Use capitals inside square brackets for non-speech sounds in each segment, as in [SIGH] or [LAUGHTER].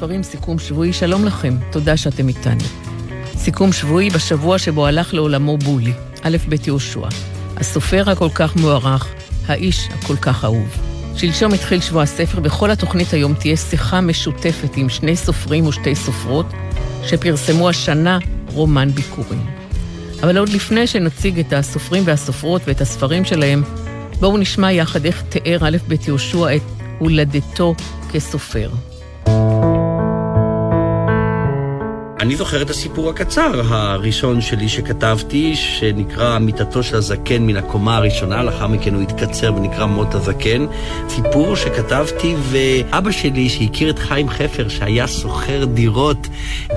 ספרים, סיכום שבועי, שלום לכם, תודה שאתם איתנו. סיכום שבועי בשבוע שבו הלך לעולמו בולי, א' ב' יהושע. הסופר הכל כך מוערך, האיש הכל כך אהוב. שלשום התחיל שבוע הספר, בכל התוכנית היום תהיה שיחה משותפת עם שני סופרים ושתי סופרות, שפרסמו השנה רומן ביקורים. אבל עוד לפני שנציג את הסופרים והסופרות ואת הספרים שלהם, בואו נשמע יחד איך תיאר א' ב' יהושע את הולדתו כסופר. אני זוכר את הסיפור הקצר הראשון שלי שכתבתי, שנקרא מיטתו של הזקן מן הקומה הראשונה, לאחר מכן הוא התקצר ונקרא מות הזקן. סיפור שכתבתי, ואבא שלי, שהכיר את חיים חפר, שהיה סוחר דירות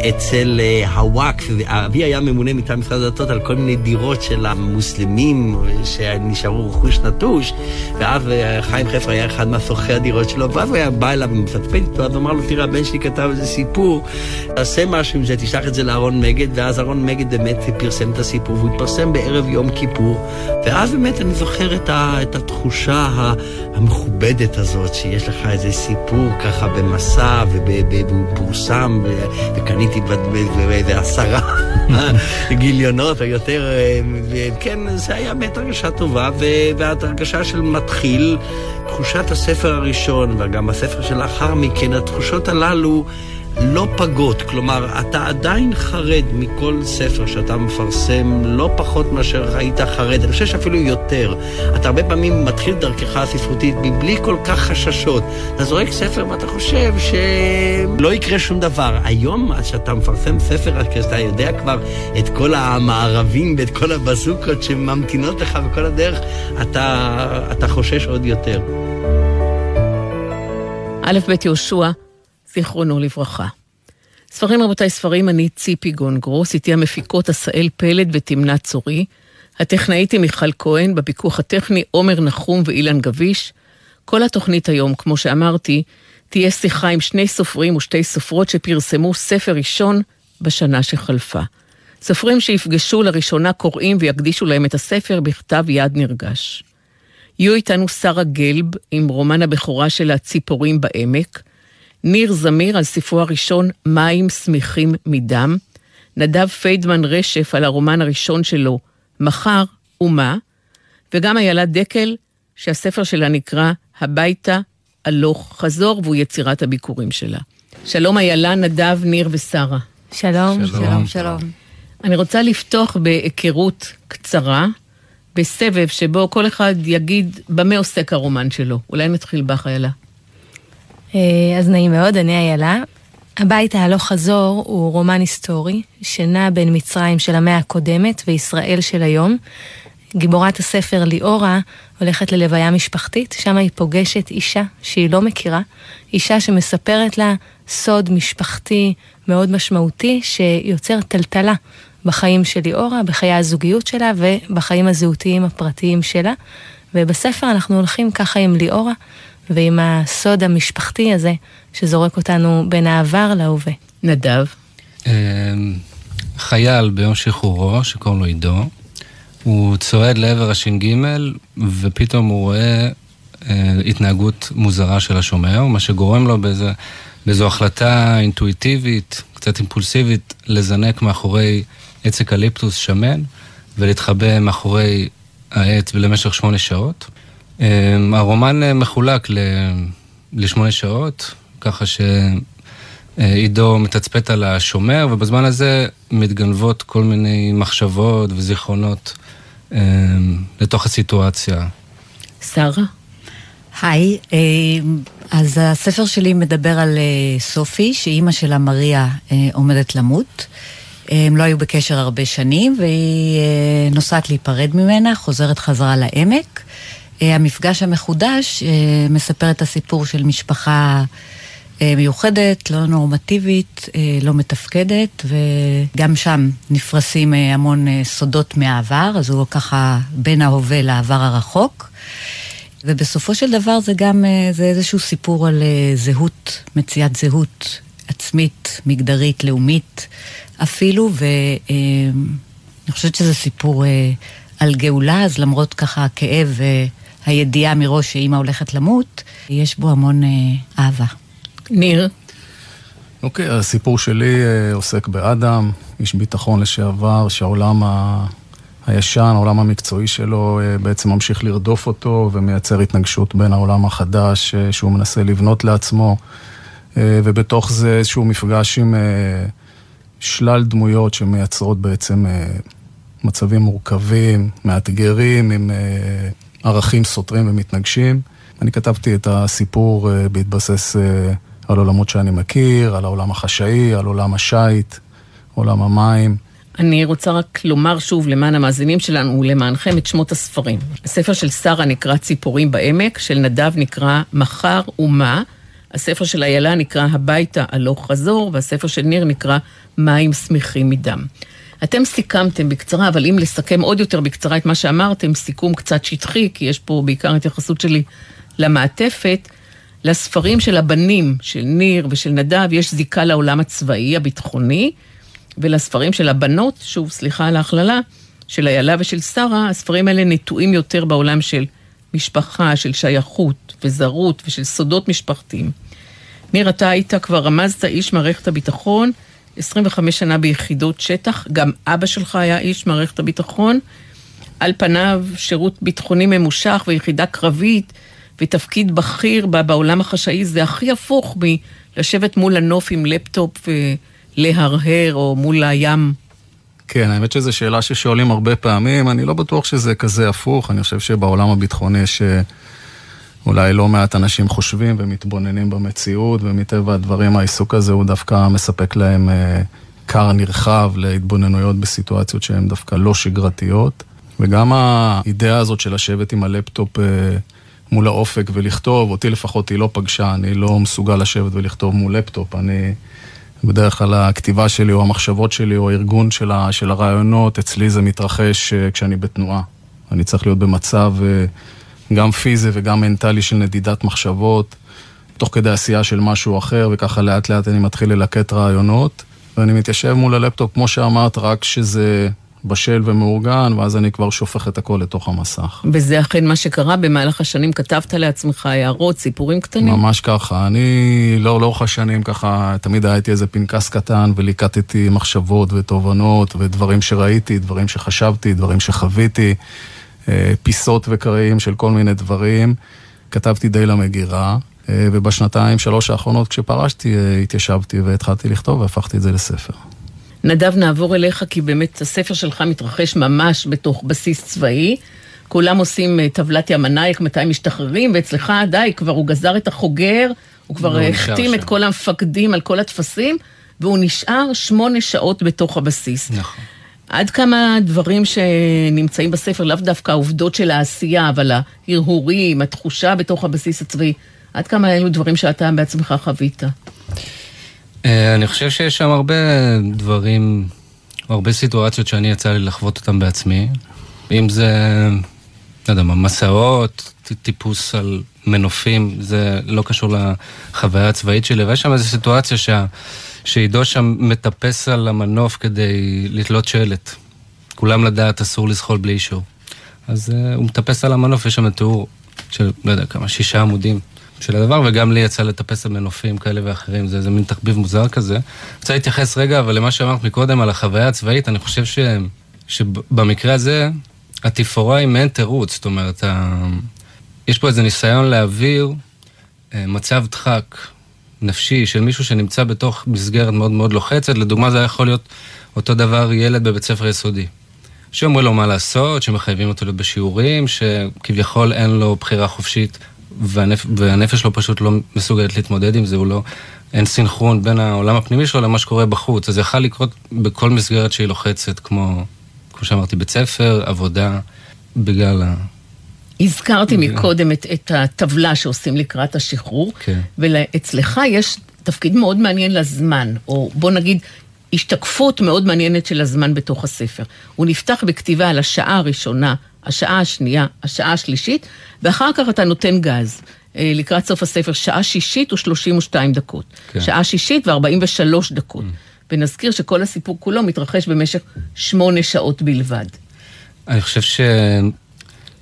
אצל אה, הוואקף, ואבי היה ממונה מטעם משרד הדתות על כל מיני דירות של המוסלמים שנשארו רכוש נטוש, ואז אה, חיים חפר היה אחד מהסוחרי הדירות שלו, ואז הוא היה בא אליו ומפצפן איתו, הוא אמר לו, תראה, הבן שלי כתב איזה סיפור, תעשה משהו עם זה. תשלח את זה לאהרון מגד, ואז אהרון מגד באמת פרסם את הסיפור, והוא התפרסם בערב יום כיפור, ואז באמת אני זוכר את, ה, את התחושה המכובדת הזאת, שיש לך איזה סיפור ככה במסע, והוא פורסם, וקניתי באיזה עשרה [LAUGHS] גיליונות או יותר, וכן, זה היה באמת הרגשה טובה, והרגשה של מתחיל, תחושת הספר הראשון, וגם הספר שלאחר מכן, התחושות הללו, לא פגות, כלומר, אתה עדיין חרד מכל ספר שאתה מפרסם, לא פחות מאשר היית חרד, אני חושב שאפילו יותר. אתה הרבה פעמים מתחיל דרכך הספרותית מבלי כל כך חששות. אתה זורק ספר ואתה חושב שלא יקרה שום דבר. היום, אז שאתה מפרסם ספר, אז אתה יודע כבר את כל המערבים ואת כל הבזוקות שממתינות לך בכל הדרך, אתה, אתה חושש עוד יותר. א' ב' יהושע זיכרונו לברכה. ספרים רבותיי ספרים, אני ציפי גונגרוס, איתי המפיקות עשאל פלד ותמנה צורי, הטכנאית היא מיכל כהן, בפיקוח הטכני עומר נחום ואילן גביש. כל התוכנית היום, כמו שאמרתי, תהיה שיחה עם שני סופרים ושתי סופרות שפרסמו ספר ראשון בשנה שחלפה. סופרים שיפגשו לראשונה קוראים ויקדישו להם את הספר בכתב יד נרגש. יהיו איתנו שרה גלב עם רומן הבכורה שלה ציפורים בעמק, ניר זמיר על ספרו הראשון מים שמחים מדם, נדב פיידמן רשף על הרומן הראשון שלו, מחר ומה, וגם איילה דקל, שהספר שלה נקרא הביתה הלוך חזור, והוא יצירת הביקורים שלה. שלום איילה, נדב, ניר ושרה. שלום, שלום, שלום. שלום. אני רוצה לפתוח בהיכרות קצרה, בסבב שבו כל אחד יגיד במה עוסק הרומן שלו. אולי נתחיל בך, איילה. אה, אז נעים מאוד, אני איילה. הבית ההלוך חזור הוא רומן היסטורי שנע בין מצרים של המאה הקודמת וישראל של היום. גיבורת הספר ליאורה הולכת ללוויה משפחתית, שם היא פוגשת אישה שהיא לא מכירה, אישה שמספרת לה סוד משפחתי מאוד משמעותי שיוצר טלטלה בחיים של ליאורה, בחיי הזוגיות שלה ובחיים הזהותיים הפרטיים שלה. ובספר אנחנו הולכים ככה עם ליאורה. ועם הסוד המשפחתי הזה שזורק אותנו בין העבר להווה. נדב? אמ, חייל ביום שחרורו, שקוראים לו עידו, הוא צועד לעבר הש"ג, ופתאום הוא רואה אה, התנהגות מוזרה של השומר, מה שגורם לו באיזה, באיזו החלטה אינטואיטיבית, קצת אימפולסיבית, לזנק מאחורי עץ אקליפטוס שמן, ולהתחבא מאחורי העץ למשך שמונה שעות. אמ, הרומן אה, מחולק לשמונה שעות, ככה שעידו מתצפת על השומר, ובזמן הזה מתגנבות כל מיני מחשבות וזיכרונות אמ, לתוך הסיטואציה. שרה? היי, אמ, אז הספר שלי מדבר על אה, סופי, שאימא שלה, מריה, אה, עומדת למות. הם לא היו בקשר הרבה שנים, והיא נוסעת להיפרד ממנה, חוזרת חזרה לעמק. המפגש המחודש מספר את הסיפור של משפחה אה, מיוחדת, לא נורמטיבית, אה, לא מתפקדת, וגם שם נפרסים אה, המון סודות מהעבר, אז הוא ככה בין ההווה לעבר הרחוק. ובסופו של דבר זה גם, זה איזשהו סיפור על זהות, מציאת זהות עצמית, מגדרית, לאומית אפילו, ואני חושבת שזה סיפור על גאולה, אז למרות ככה הכאב והידיעה מראש שאימא הולכת למות, יש בו המון אהבה. ניר? אוקיי, okay, הסיפור שלי uh, עוסק באדם, איש ביטחון לשעבר, שהעולם ה... הישן, העולם המקצועי שלו, uh, בעצם ממשיך לרדוף אותו ומייצר התנגשות בין העולם החדש שהוא מנסה לבנות לעצמו, ובתוך זה איזשהו מפגש עם שלל דמויות שמייצרות בעצם מצבים מורכבים, מאתגרים, עם ערכים סותרים ומתנגשים. אני כתבתי את הסיפור uh, בהתבסס... Uh, על עולמות שאני מכיר, על העולם החשאי, על עולם השיט, עולם המים. אני רוצה רק לומר שוב למען המאזינים שלנו ולמענכם את שמות הספרים. הספר של שרה נקרא ציפורים בעמק, של נדב נקרא מחר ומה, הספר של איילה נקרא הביתה הלוך חזור, והספר של ניר נקרא מים שמחים מדם. אתם סיכמתם בקצרה, אבל אם לסכם עוד יותר בקצרה את מה שאמרתם, סיכום קצת שטחי, כי יש פה בעיקר התייחסות שלי למעטפת, לספרים של הבנים, של ניר ושל נדב, יש זיקה לעולם הצבאי, הביטחוני, ולספרים של הבנות, שוב, סליחה על ההכללה, של איילה ושל שרה, הספרים האלה נטועים יותר בעולם של משפחה, של שייכות וזרות ושל סודות משפחתיים. ניר, אתה היית, כבר רמזת, איש מערכת הביטחון, 25 שנה ביחידות שטח, גם אבא שלך היה איש מערכת הביטחון. על פניו, שירות ביטחוני ממושך ויחידה קרבית, ותפקיד בכיר בעולם החשאי זה הכי הפוך מלשבת מול הנוף עם לפטופ ולהרהר, או מול הים. כן, האמת שזו שאלה ששואלים הרבה פעמים, אני לא בטוח שזה כזה הפוך, אני חושב שבעולם הביטחוני יש אה, אולי לא מעט אנשים חושבים ומתבוננים במציאות, ומטבע הדברים העיסוק הזה הוא דווקא מספק להם כר אה, נרחב להתבוננויות בסיטואציות שהן דווקא לא שגרתיות. וגם האידאה הזאת של לשבת עם הלפטופ אה, מול האופק ולכתוב, אותי לפחות היא לא פגשה, אני לא מסוגל לשבת ולכתוב מול לפטופ, אני... בדרך כלל הכתיבה שלי או המחשבות שלי או הארגון של, של הרעיונות, אצלי זה מתרחש אה, כשאני בתנועה. אני צריך להיות במצב גם פיזי וגם מנטלי של נדידת מחשבות, תוך כדי עשייה של משהו אחר, וככה לאט לאט אני מתחיל ללקט רעיונות, ואני מתיישב מול הלפטופ, כמו שאמרת, רק כשזה בשל ומאורגן, ואז אני כבר שופך את הכל לתוך המסך. וזה אכן מה שקרה במהלך השנים, כתבת לעצמך הערות, סיפורים קטנים? ממש ככה. אני לא, לאורך השנים ככה, תמיד הייתי איזה פנקס קטן וליקטתי מחשבות ותובנות ודברים שראיתי, דברים שחשבתי, דברים שחוויתי, פיסות וקרעים של כל מיני דברים. כתבתי די למגירה. אה, ובשנתיים, שלוש האחרונות כשפרשתי, אה, התיישבתי והתחלתי לכתוב והפכתי את זה לספר. נדב, נעבור אליך, כי באמת הספר שלך מתרחש ממש בתוך בסיס צבאי. כולם עושים אה, טבלת ים הנייק, מתי משתחררים, ואצלך, די, כבר הוא גזר את החוגר, הוא כבר החתים את כל המפקדים על כל הטפסים, והוא נשאר שמונה שעות בתוך הבסיס. נכון. עד כמה דברים שנמצאים בספר, לאו דווקא העובדות של העשייה, אבל ההרהורים, התחושה בתוך הבסיס הצבאי, עד כמה אלו דברים שאתה בעצמך חווית? אה, אני חושב שיש שם הרבה דברים, הרבה סיטואציות שאני יצא לי לחוות אותן בעצמי. אם זה, לא יודע מה, מסעות, טיפוס על מנופים, זה לא קשור לחוויה הצבאית שלי, ויש שם איזו סיטואציה שה, שעידו שם מטפס על המנוף כדי לתלות שלט. כולם לדעת אסור לזחול בלי אישור. אז uh, הוא מטפס על המנוף, יש שם תיאור של, לא יודע כמה, שישה עמודים. של הדבר, וגם לי יצא לטפס על מנופים כאלה ואחרים, זה איזה מין תחביב מוזר כזה. רוצה להתייחס רגע, אבל למה שאמרת מקודם על החוויה הצבאית, אני חושב ש, שבמקרה הזה, התפאורה היא מעין תירוץ, זאת אומרת, ה... יש פה איזה ניסיון להעביר אה, מצב דחק נפשי של מישהו שנמצא בתוך מסגרת מאוד מאוד לוחצת, לדוגמה זה יכול להיות אותו דבר ילד בבית ספר יסודי. שאומרים לו מה לעשות, שמחייבים אותו להיות בשיעורים, שכביכול אין לו בחירה חופשית והנפ... והנפש שלו פשוט לא מסוגלת להתמודד עם זה, הוא לא... אין סינכרון בין העולם הפנימי שלו למה שקורה בחוץ. אז זה יכול לקרות בכל מסגרת שהיא לוחצת, כמו, כמו שאמרתי, בית ספר, עבודה, בגלל. הזכרתי מקודם את, את הטבלה שעושים לקראת השחרור, כן. ואצלך יש תפקיד מאוד מעניין לזמן, או בוא נגיד, השתקפות מאוד מעניינת של הזמן בתוך הספר. הוא נפתח בכתיבה על השעה הראשונה, השעה השנייה, השעה השלישית, ואחר כך אתה נותן גז. אה, לקראת סוף הספר, שעה שישית ו-32 דקות. כן. שעה שישית ו-43 דקות. Mm. ונזכיר שכל הסיפור כולו מתרחש במשך שמונה שעות בלבד. אני חושב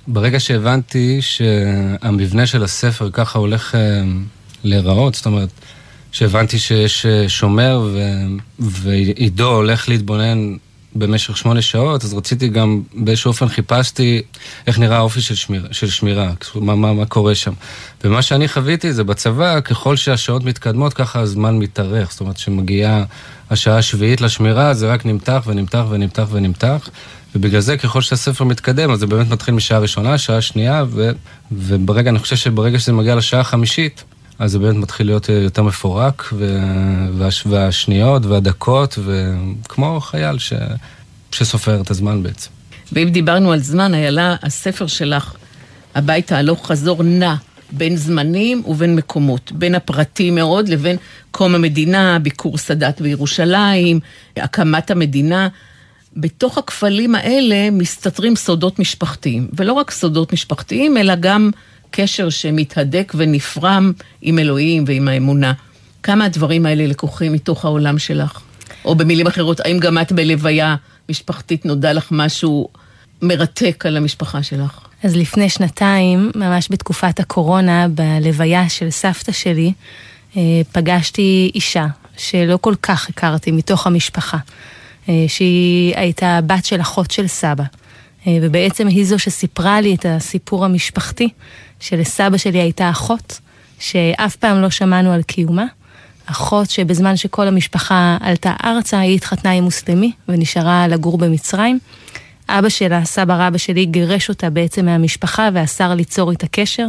שברגע שהבנתי שהמבנה של הספר ככה הולך אה, להיראות, זאת אומרת, שהבנתי שיש אה, שומר ו... ועידו הולך להתבונן במשך שמונה שעות, אז רציתי גם, באיזשהו אופן חיפשתי איך נראה האופי של, שמיר, של שמירה, מה, מה, מה קורה שם. ומה שאני חוויתי זה בצבא, ככל שהשעות מתקדמות, ככה הזמן מתארך. זאת אומרת, כשמגיעה השעה השביעית לשמירה, זה רק נמתח ונמתח ונמתח ונמתח. ובגלל זה, ככל שהספר מתקדם, אז זה באמת מתחיל משעה ראשונה, שעה שנייה, ו, וברגע, אני חושב שברגע שזה מגיע לשעה החמישית, אז זה באמת מתחיל להיות אה, יותר מפורק, ו... והש... והשניות והדקות, וכמו חייל ש... שסופר את הזמן בעצם. ואם דיברנו על זמן, איילה, הספר שלך, הביתה הלוך חזור, נע בין זמנים ובין מקומות, בין הפרטי מאוד לבין קום המדינה, ביקור סאדאת בירושלים, הקמת המדינה. בתוך הכפלים האלה מסתתרים סודות משפחתיים, ולא רק סודות משפחתיים, אלא גם קשר שמתהדק ונפרם עם אלוהים ועם האמונה. כמה הדברים האלה לקוחים מתוך העולם שלך? או במילים אחרות, האם גם את בלוויה משפחתית נודע לך משהו מרתק על המשפחה שלך? אז לפני שנתיים, ממש בתקופת הקורונה, בלוויה של סבתא שלי, אה, פגשתי אישה שלא כל כך הכרתי מתוך המשפחה, שהיא הייתה בת של אחות של סבא. אה, ובעצם היא זו שסיפרה לי את הסיפור המשפחתי, שלסבא שלי הייתה אחות, שאף פעם לא שמענו על קיומה. אחות שבזמן שכל המשפחה עלתה ארצה, היא התחתנה עם מוסלמי ונשארה לגור במצרים. אבא שלה, סבא רבא שלי, גירש אותה בעצם מהמשפחה ואסר ליצור איתה קשר.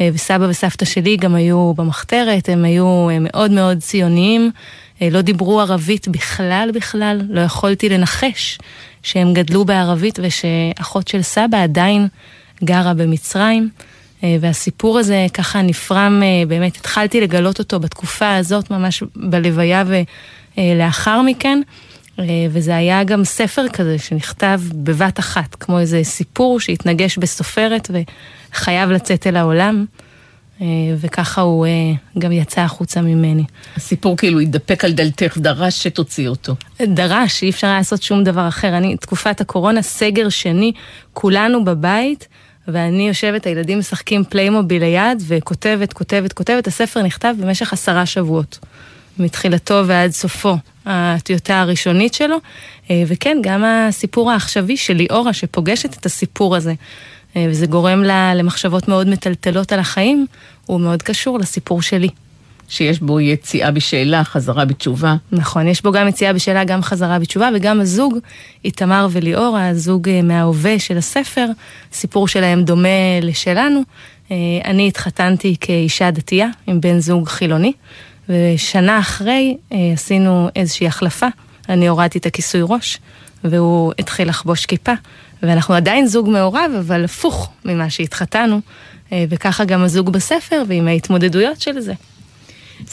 אה, וסבא וסבתא שלי גם היו במחתרת, הם היו אה, מאוד מאוד ציוניים, לא דיברו ערבית בכלל בכלל, לא יכולתי לנחש שהם גדלו בערבית ושאחות של סבא עדיין גרה במצרים. אה, והסיפור הזה ככה נפרם, אה, באמת התחלתי לגלות אותו בתקופה הזאת, ממש בלוויה ולאחר מכן. אה, וזה היה גם ספר כזה שנכתב בבת אחת, כמו איזה סיפור שהתנגש בסופרת וחייב לצאת אל העולם. וככה הוא גם יצא החוצה ממני. הסיפור כאילו התדפק על דלתך, דרש שתוציא אותו. דרש, אי אפשר היה לעשות שום דבר אחר. אני, תקופת הקורונה, סגר שני, כולנו בבית, ואני יושבת, הילדים משחקים פליימוביל ליד, וכותבת, כותבת, כותבת. הספר נכתב במשך עשרה שבועות, מתחילתו ועד סופו, הטיוטה הראשונית שלו. אה, וכן, גם הסיפור העכשווי של ליאורה, שפוגשת את הסיפור הזה, אה, וזה גורם לה למחשבות מאוד מטלטלות על החיים, הוא מאוד קשור לסיפור שלי. שיש בו יציאה בשאלה, חזרה בתשובה. נכון, יש בו גם יציאה בשאלה, גם חזרה בתשובה, וגם הזוג, איתמר וליאור, הזוג אה, מההווה של הספר, סיפור שלהם דומה לשלנו. אה, אני התחתנתי כאישה דתייה עם בן זוג חילוני, ושנה אחרי אה, עשינו איזושהי החלפה. אני הורדתי את הכיסוי ראש, והוא התחיל לחבוש כיפה. ואנחנו עדיין זוג מעורב, אבל הפוך ממה שהתחתנו, וככה גם הזוג בספר ועם ההתמודדויות של זה.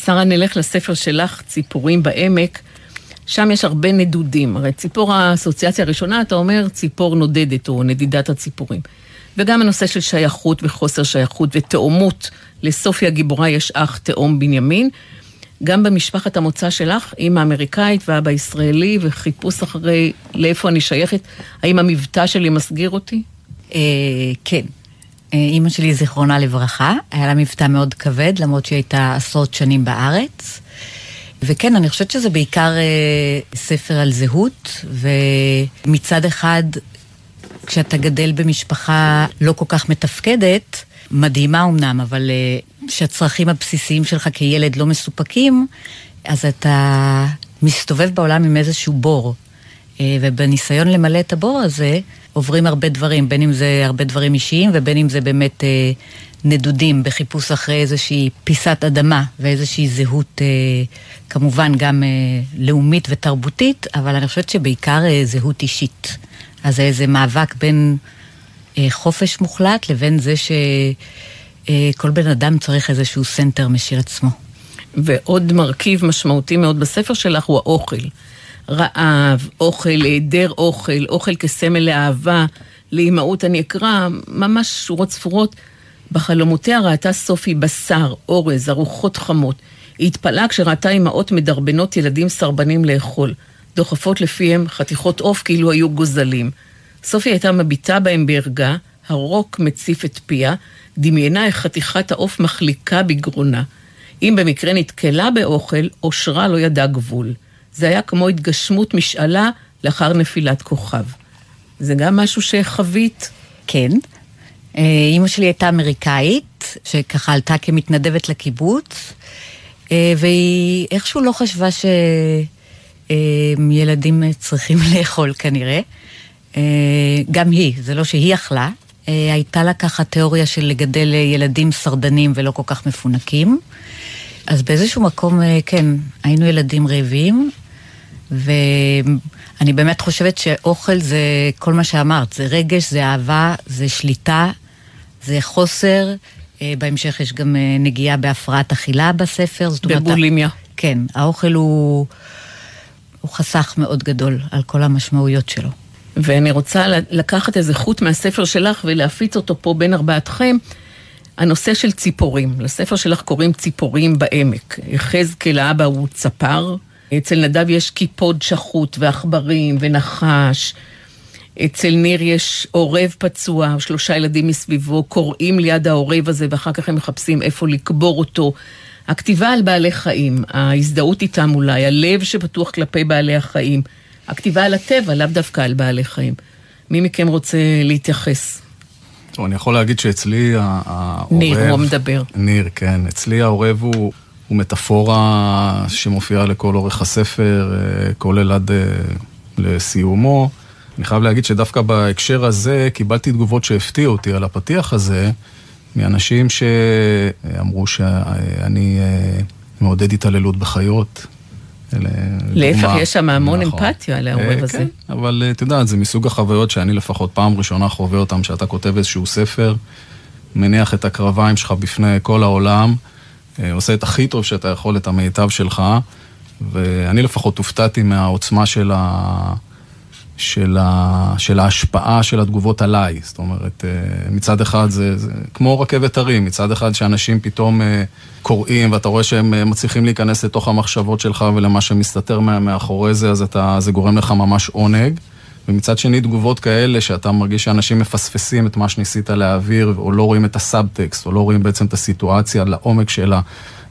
שרה, נלך לספר שלך, ציפורים בעמק. שם יש הרבה נדודים. הרי ציפור האסוציאציה הראשונה, אתה אומר ציפור נודדת או נדידת הציפורים. וגם הנושא של שייכות וחוסר שייכות ותאומות. לסופי הגיבורה יש אח תאום בנימין. גם במשפחת המוצא שלך, אימא אמריקאית ואבא ישראלי, וחיפוש אחרי לאיפה אני שייכת, האם המבטא שלי מסגיר אותי? אה, כן. אה, אימא שלי, זיכרונה לברכה, היה לה מבטא מאוד כבד, למרות שהיא הייתה עשרות שנים בארץ. וכן, אני חושבת שזה בעיקר אה, ספר על זהות, ומצד אחד, כשאתה גדל במשפחה לא כל כך מתפקדת, מדהימה אמנם, אבל אה, שהצרכים הבסיסיים שלך כילד לא מסופקים, אז אתה מסתובב בעולם עם איזשהו בור. אה, ובניסיון למלא את הבור הזה, עוברים הרבה דברים, בין אם זה הרבה דברים אישיים ובין אם זה באמת אה, נדודים בחיפוש אחרי איזושהי פיסת אדמה ואיזושהי זהות, אה, כמובן גם אה, לאומית ותרבותית, אבל אני חושבת שבעיקר אה, זהות אישית. אז זה איזה מאבק בין אה, חופש מוחלט לבין זה שכל אה, בן אדם צריך איזשהו center משל עצמו. ועוד מרכיב משמעותי מאוד בספר שלך הוא האוכל. רעב, אוכל, היעדר אוכל, אוכל כסמל לאהבה, לאימהות. אני אקרא ממש שורות ספורות. בחלומותיה ראתה סופי בשר, אורז, ארוחות חמות. היא התפלאה כשראתה אימהות מדרבנות ילדים סרבנים לאכול, דוחפות לפיהם חתיכות עוף כאילו היו גוזלים. סופי הייתה מביטה בהם בערגה, הרוק מציף את פיה, דמיינה איך חתיכת העוף מחליקה בגרונה. אם במקרה נתקלה באוכל, אושרה לא ידע גבול. זה היה כמו התגשמות משאלה לאחר נפילת כוכב. זה גם משהו שחווית? כן. אה, אימא שלי הייתה אמריקאית, שככה עלתה כמתנדבת לקיבוץ, אה, והיא איכשהו לא חשבה שילדים צריכים [LAUGHS] לאכול כנראה. אה, גם היא, זה לא שהיא אכלה, הייתה לה ככה תיאוריה של לגדל ילדים שרדנים ולא כל כך מפונקים. אז באיזשהו מקום, כן, היינו ילדים רעבים, ואני באמת חושבת שאוכל זה כל מה שאמרת, זה רגש, זה אהבה, זה שליטה, זה חוסר. אה, בהמשך יש גם אה, נגיעה בהפרעת אכילה בספר. בבולימיה. כן, האוכל הוא, הוא חסך מאוד גדול על כל המשמעויות שלו. ואני רוצה לקחת איזה חוט מהספר שלך ולהפיץ אותו פה בין ארבעתכם. הנושא של ציפורים. לספר שלך קוראים ציפורים בעמק. יחזקאל האבא הוא צפר, אצל נדב יש קיפוד שחוט ועכברים ונחש. אצל ניר יש עורב פצוע, שלושה ילדים מסביבו, קוראים ליד העורב הזה ואחר כך הם מחפשים איפה לקבור אותו. הכתיבה על בעלי חיים, ההזדהות איתם אולי, הלב שפתוח כלפי בעלי החיים, הכתיבה על הטבע, לאו דווקא על בעלי חיים. מי מכם רוצה להתייחס? טוב, אני יכול להגיד שאצלי העורב... ניר, הוא מדבר. ניר, כן. אצלי העורב הוא, הוא מטאפורה שמופיעה לכל אורך הספר, אה, כולל עד אה, לסיומו. אני חייב להגיד שדווקא בהקשר הזה קיבלתי תגובות שהפתיעו אותי על הפתיח הזה, מאנשים שאמרו שאני אה, מעודד התעללות בחיות. להפך, יש שם המון נכון. אמפתיה לעורב אה, הזה. כן, אבל אה, את יודעת, זה מסוג החוויות שאני לפחות פעם ראשונה חווה אותן, שאתה כותב איזשהו ספר, מניח את הקרביים שלך בפני כל העולם, עושה את הכי טוב שאתה יכול, את המיטב שלך, ואני לפחות הופתעתי מהעוצמה של ה... של, ה, של ההשפעה של התגובות עליי. זאת אומרת, אה, מצד אחד זה, זה כמו רכבת הרים, מצד אחד שאנשים פתאום אה, קוראים ואתה רואה שהם אה, מצליחים להיכנס לתוך המחשבות שלך ולמה שמסתתר מאחורי זה, אז אתה, זה גורם לך ממש עונג. ומצד שני תגובות כאלה שאתה מרגיש שאנשים מפספסים את מה שניסית להעביר, או לא רואים את הסאבטקסט, או לא רואים בעצם את הסיטואציה לעומק שלה,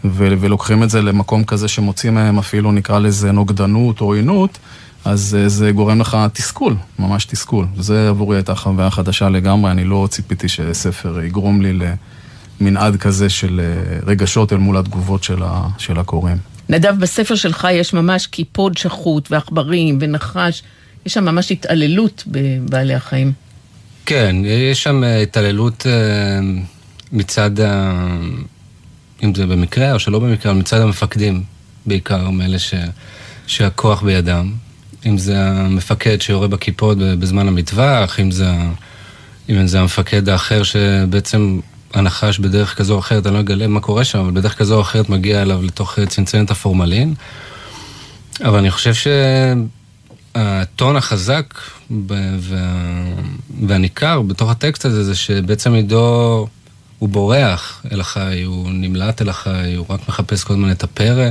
ו- ולוקחים את זה למקום כזה שמוציאים מהם אפילו נקרא לזה נוגדנות או עוינות, אז אה, זה גורם לך תסכול, ממש תסכול. זה עבורי הייתה חוויה חדשה לגמרי, אני לא ציפיתי שספר יגרום לי למנעד כזה של אה, רגשות אל מול התגובות של, ה, של הקוראים. נדב, בספר שלך יש ממש קיפוד שחוט ועכברים ונחש, יש שם ממש התעללות בבעלי החיים. כן, יש שם אה, התעללות מצד, אם זה במקרה או שלא במקרה, מצד המפקדים בעיקר, מאלה ש... שהכוח בידם. אם זה המפקד שיורה בכיפות בזמן המטווח, אם זה, אם זה המפקד האחר שבעצם הנחש בדרך כזו או אחרת, אני לא אגלה מה קורה שם, אבל בדרך כזו או אחרת מגיע אליו לתוך צנצנת הפורמלין. אבל אני חושב שהטון החזק והניכר בתוך הטקסט הזה זה שבעצם עידו הוא בורח אל החי, הוא נמלט אל החי, הוא רק מחפש כל הזמן את הפרא.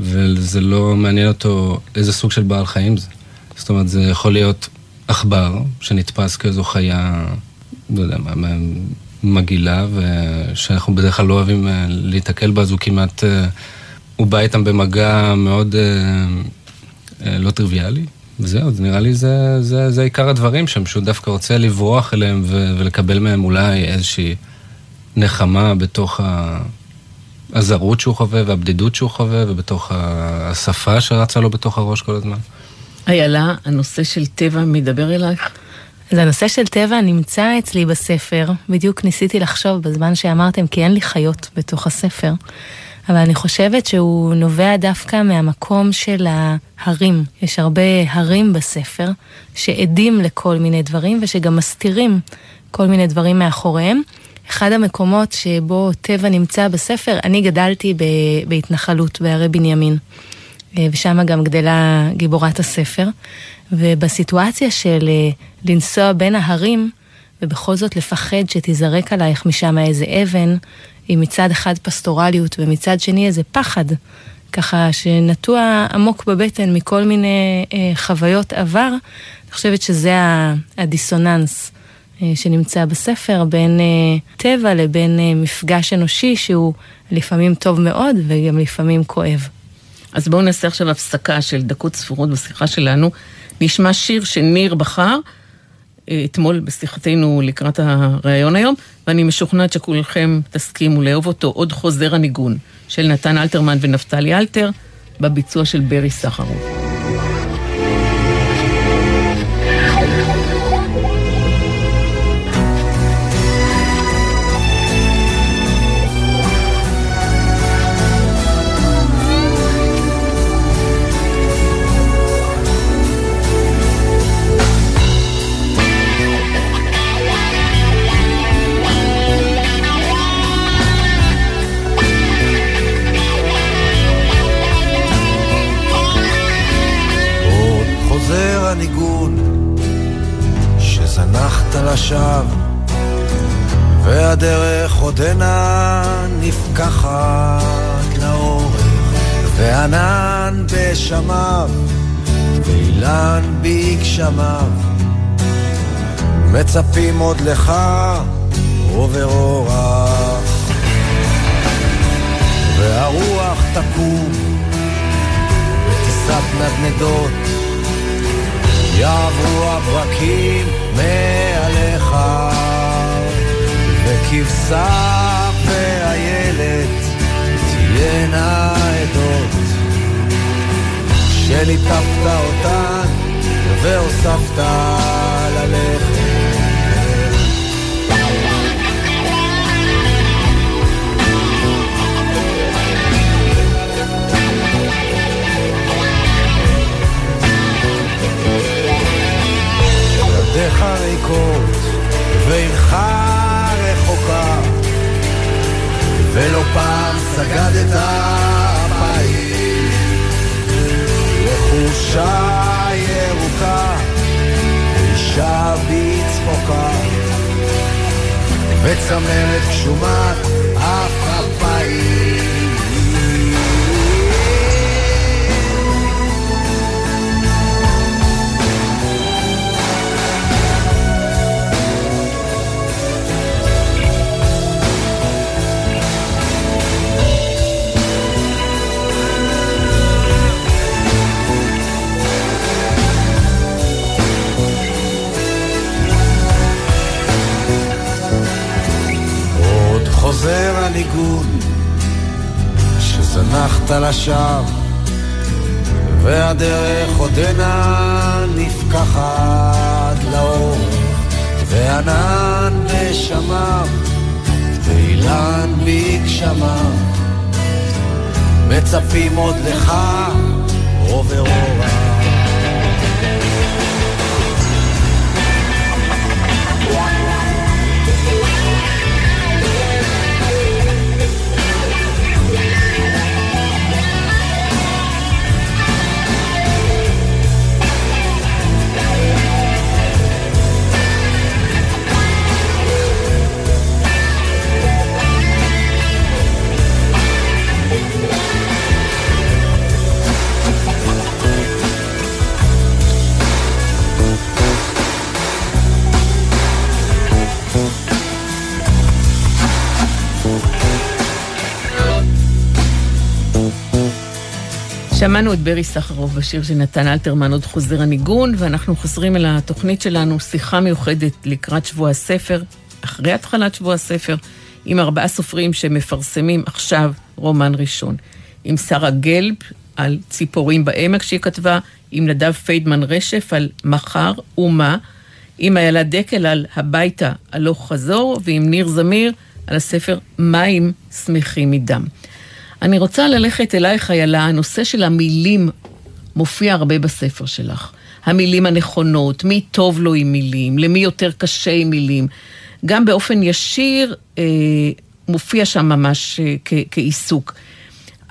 וזה לא מעניין אותו איזה סוג של בעל חיים זה. זאת אומרת, זה יכול להיות עכבר שנתפס כאיזו חיה, לא יודע מה, מגעילה, ושאנחנו בדרך כלל לא אוהבים אה, להיתקל בה, אז הוא כמעט, אה, הוא בא איתם במגע מאוד אה, לא טריוויאלי. וזהו, נראה לי זה, זה, זה עיקר הדברים שם, שהוא דווקא רוצה לברוח אליהם ולקבל מהם אולי איזושהי נחמה בתוך ה... הזרות שהוא חווה והבדידות שהוא חווה, ובתוך השפה שרצה לו בתוך הראש כל הזמן. איילה, הנושא של טבע מדבר אלייך? אז הנושא של טבע נמצא אצלי בספר, בדיוק ניסיתי לחשוב בזמן שאמרתם, כי אין לי חיות בתוך הספר, אבל אני חושבת שהוא נובע דווקא מהמקום של ההרים. יש הרבה הרים בספר שעדים לכל מיני דברים ושגם מסתירים כל מיני דברים מאחוריהם. אחד המקומות שבו טבע נמצא בספר, אני גדלתי בהתנחלות בערי בנימין, אה, ושם גם גדלה גיבורת הספר, ובסיטואציה של אה, לנסוע בין ההרים, ובכל זאת לפחד שתיזרק עלייך משם איזה אבן, עם מצד אחד פסטורליות ומצד שני איזה פחד, ככה שנטוע עמוק בבטן מכל מיני אה, חוויות עבר, אני חושבת שזה הדיסוננס שנמצא בספר בין אה, טבע לבין אה, מפגש אנושי שהוא לפעמים טוב מאוד וגם לפעמים כואב. אז בואו נעשה עכשיו הפסקה של דקות ספורות בשיחה שלנו. נשמע שיר שניר בחר. אתמול בשיחתנו לקראת הריאיון היום, ואני משוכנעת שכולכם תסכימו לאהוב אותו, עוד חוזר הניגון של נתן אלתרמן ונפתלי אלתר, בביצוע של ברי סחרוב. בשמיו, ואילן בגשמיו, מצפים עוד לך עובר אורח, והרוח תקום בטיסת נדנדות, יעברו הברקים מעליך, וכבשה ואיילת תהיינה עדות, שליטפת אותן והוספת ללכת. ידיך ריקות ועירך רחוקה ולא פעם סגדת פעיל לחושה ירוקה אישה בצחוקה. וצמרת גשומת אף אפיים שזנחת לשווא והדרך עודנה נפקחת לאור. וענן בשמיו ואילן בגשמיו מצפים עוד לך עובר אורה שמענו את ברי סחרוף בשיר של נתן אלתרמן, עוד חוזר הניגון, ואנחנו חוזרים אל התוכנית שלנו, שיחה מיוחדת לקראת שבוע הספר, אחרי התחלת שבוע הספר, עם ארבעה סופרים שמפרסמים עכשיו רומן ראשון. עם שרה גלב על ציפורים בעמק שהיא כתבה, עם נדב פיידמן רשף על מחר ומה, עם איילה דקל על הביתה הלוך חזור, ועם ניר זמיר על הספר מים שמחים מדם. אני רוצה ללכת אלייך, איילה, הנושא של המילים מופיע הרבה בספר שלך. המילים הנכונות, מי טוב לו עם מילים, למי יותר קשה עם מילים. גם באופן ישיר אה, מופיע שם ממש אה, כעיסוק.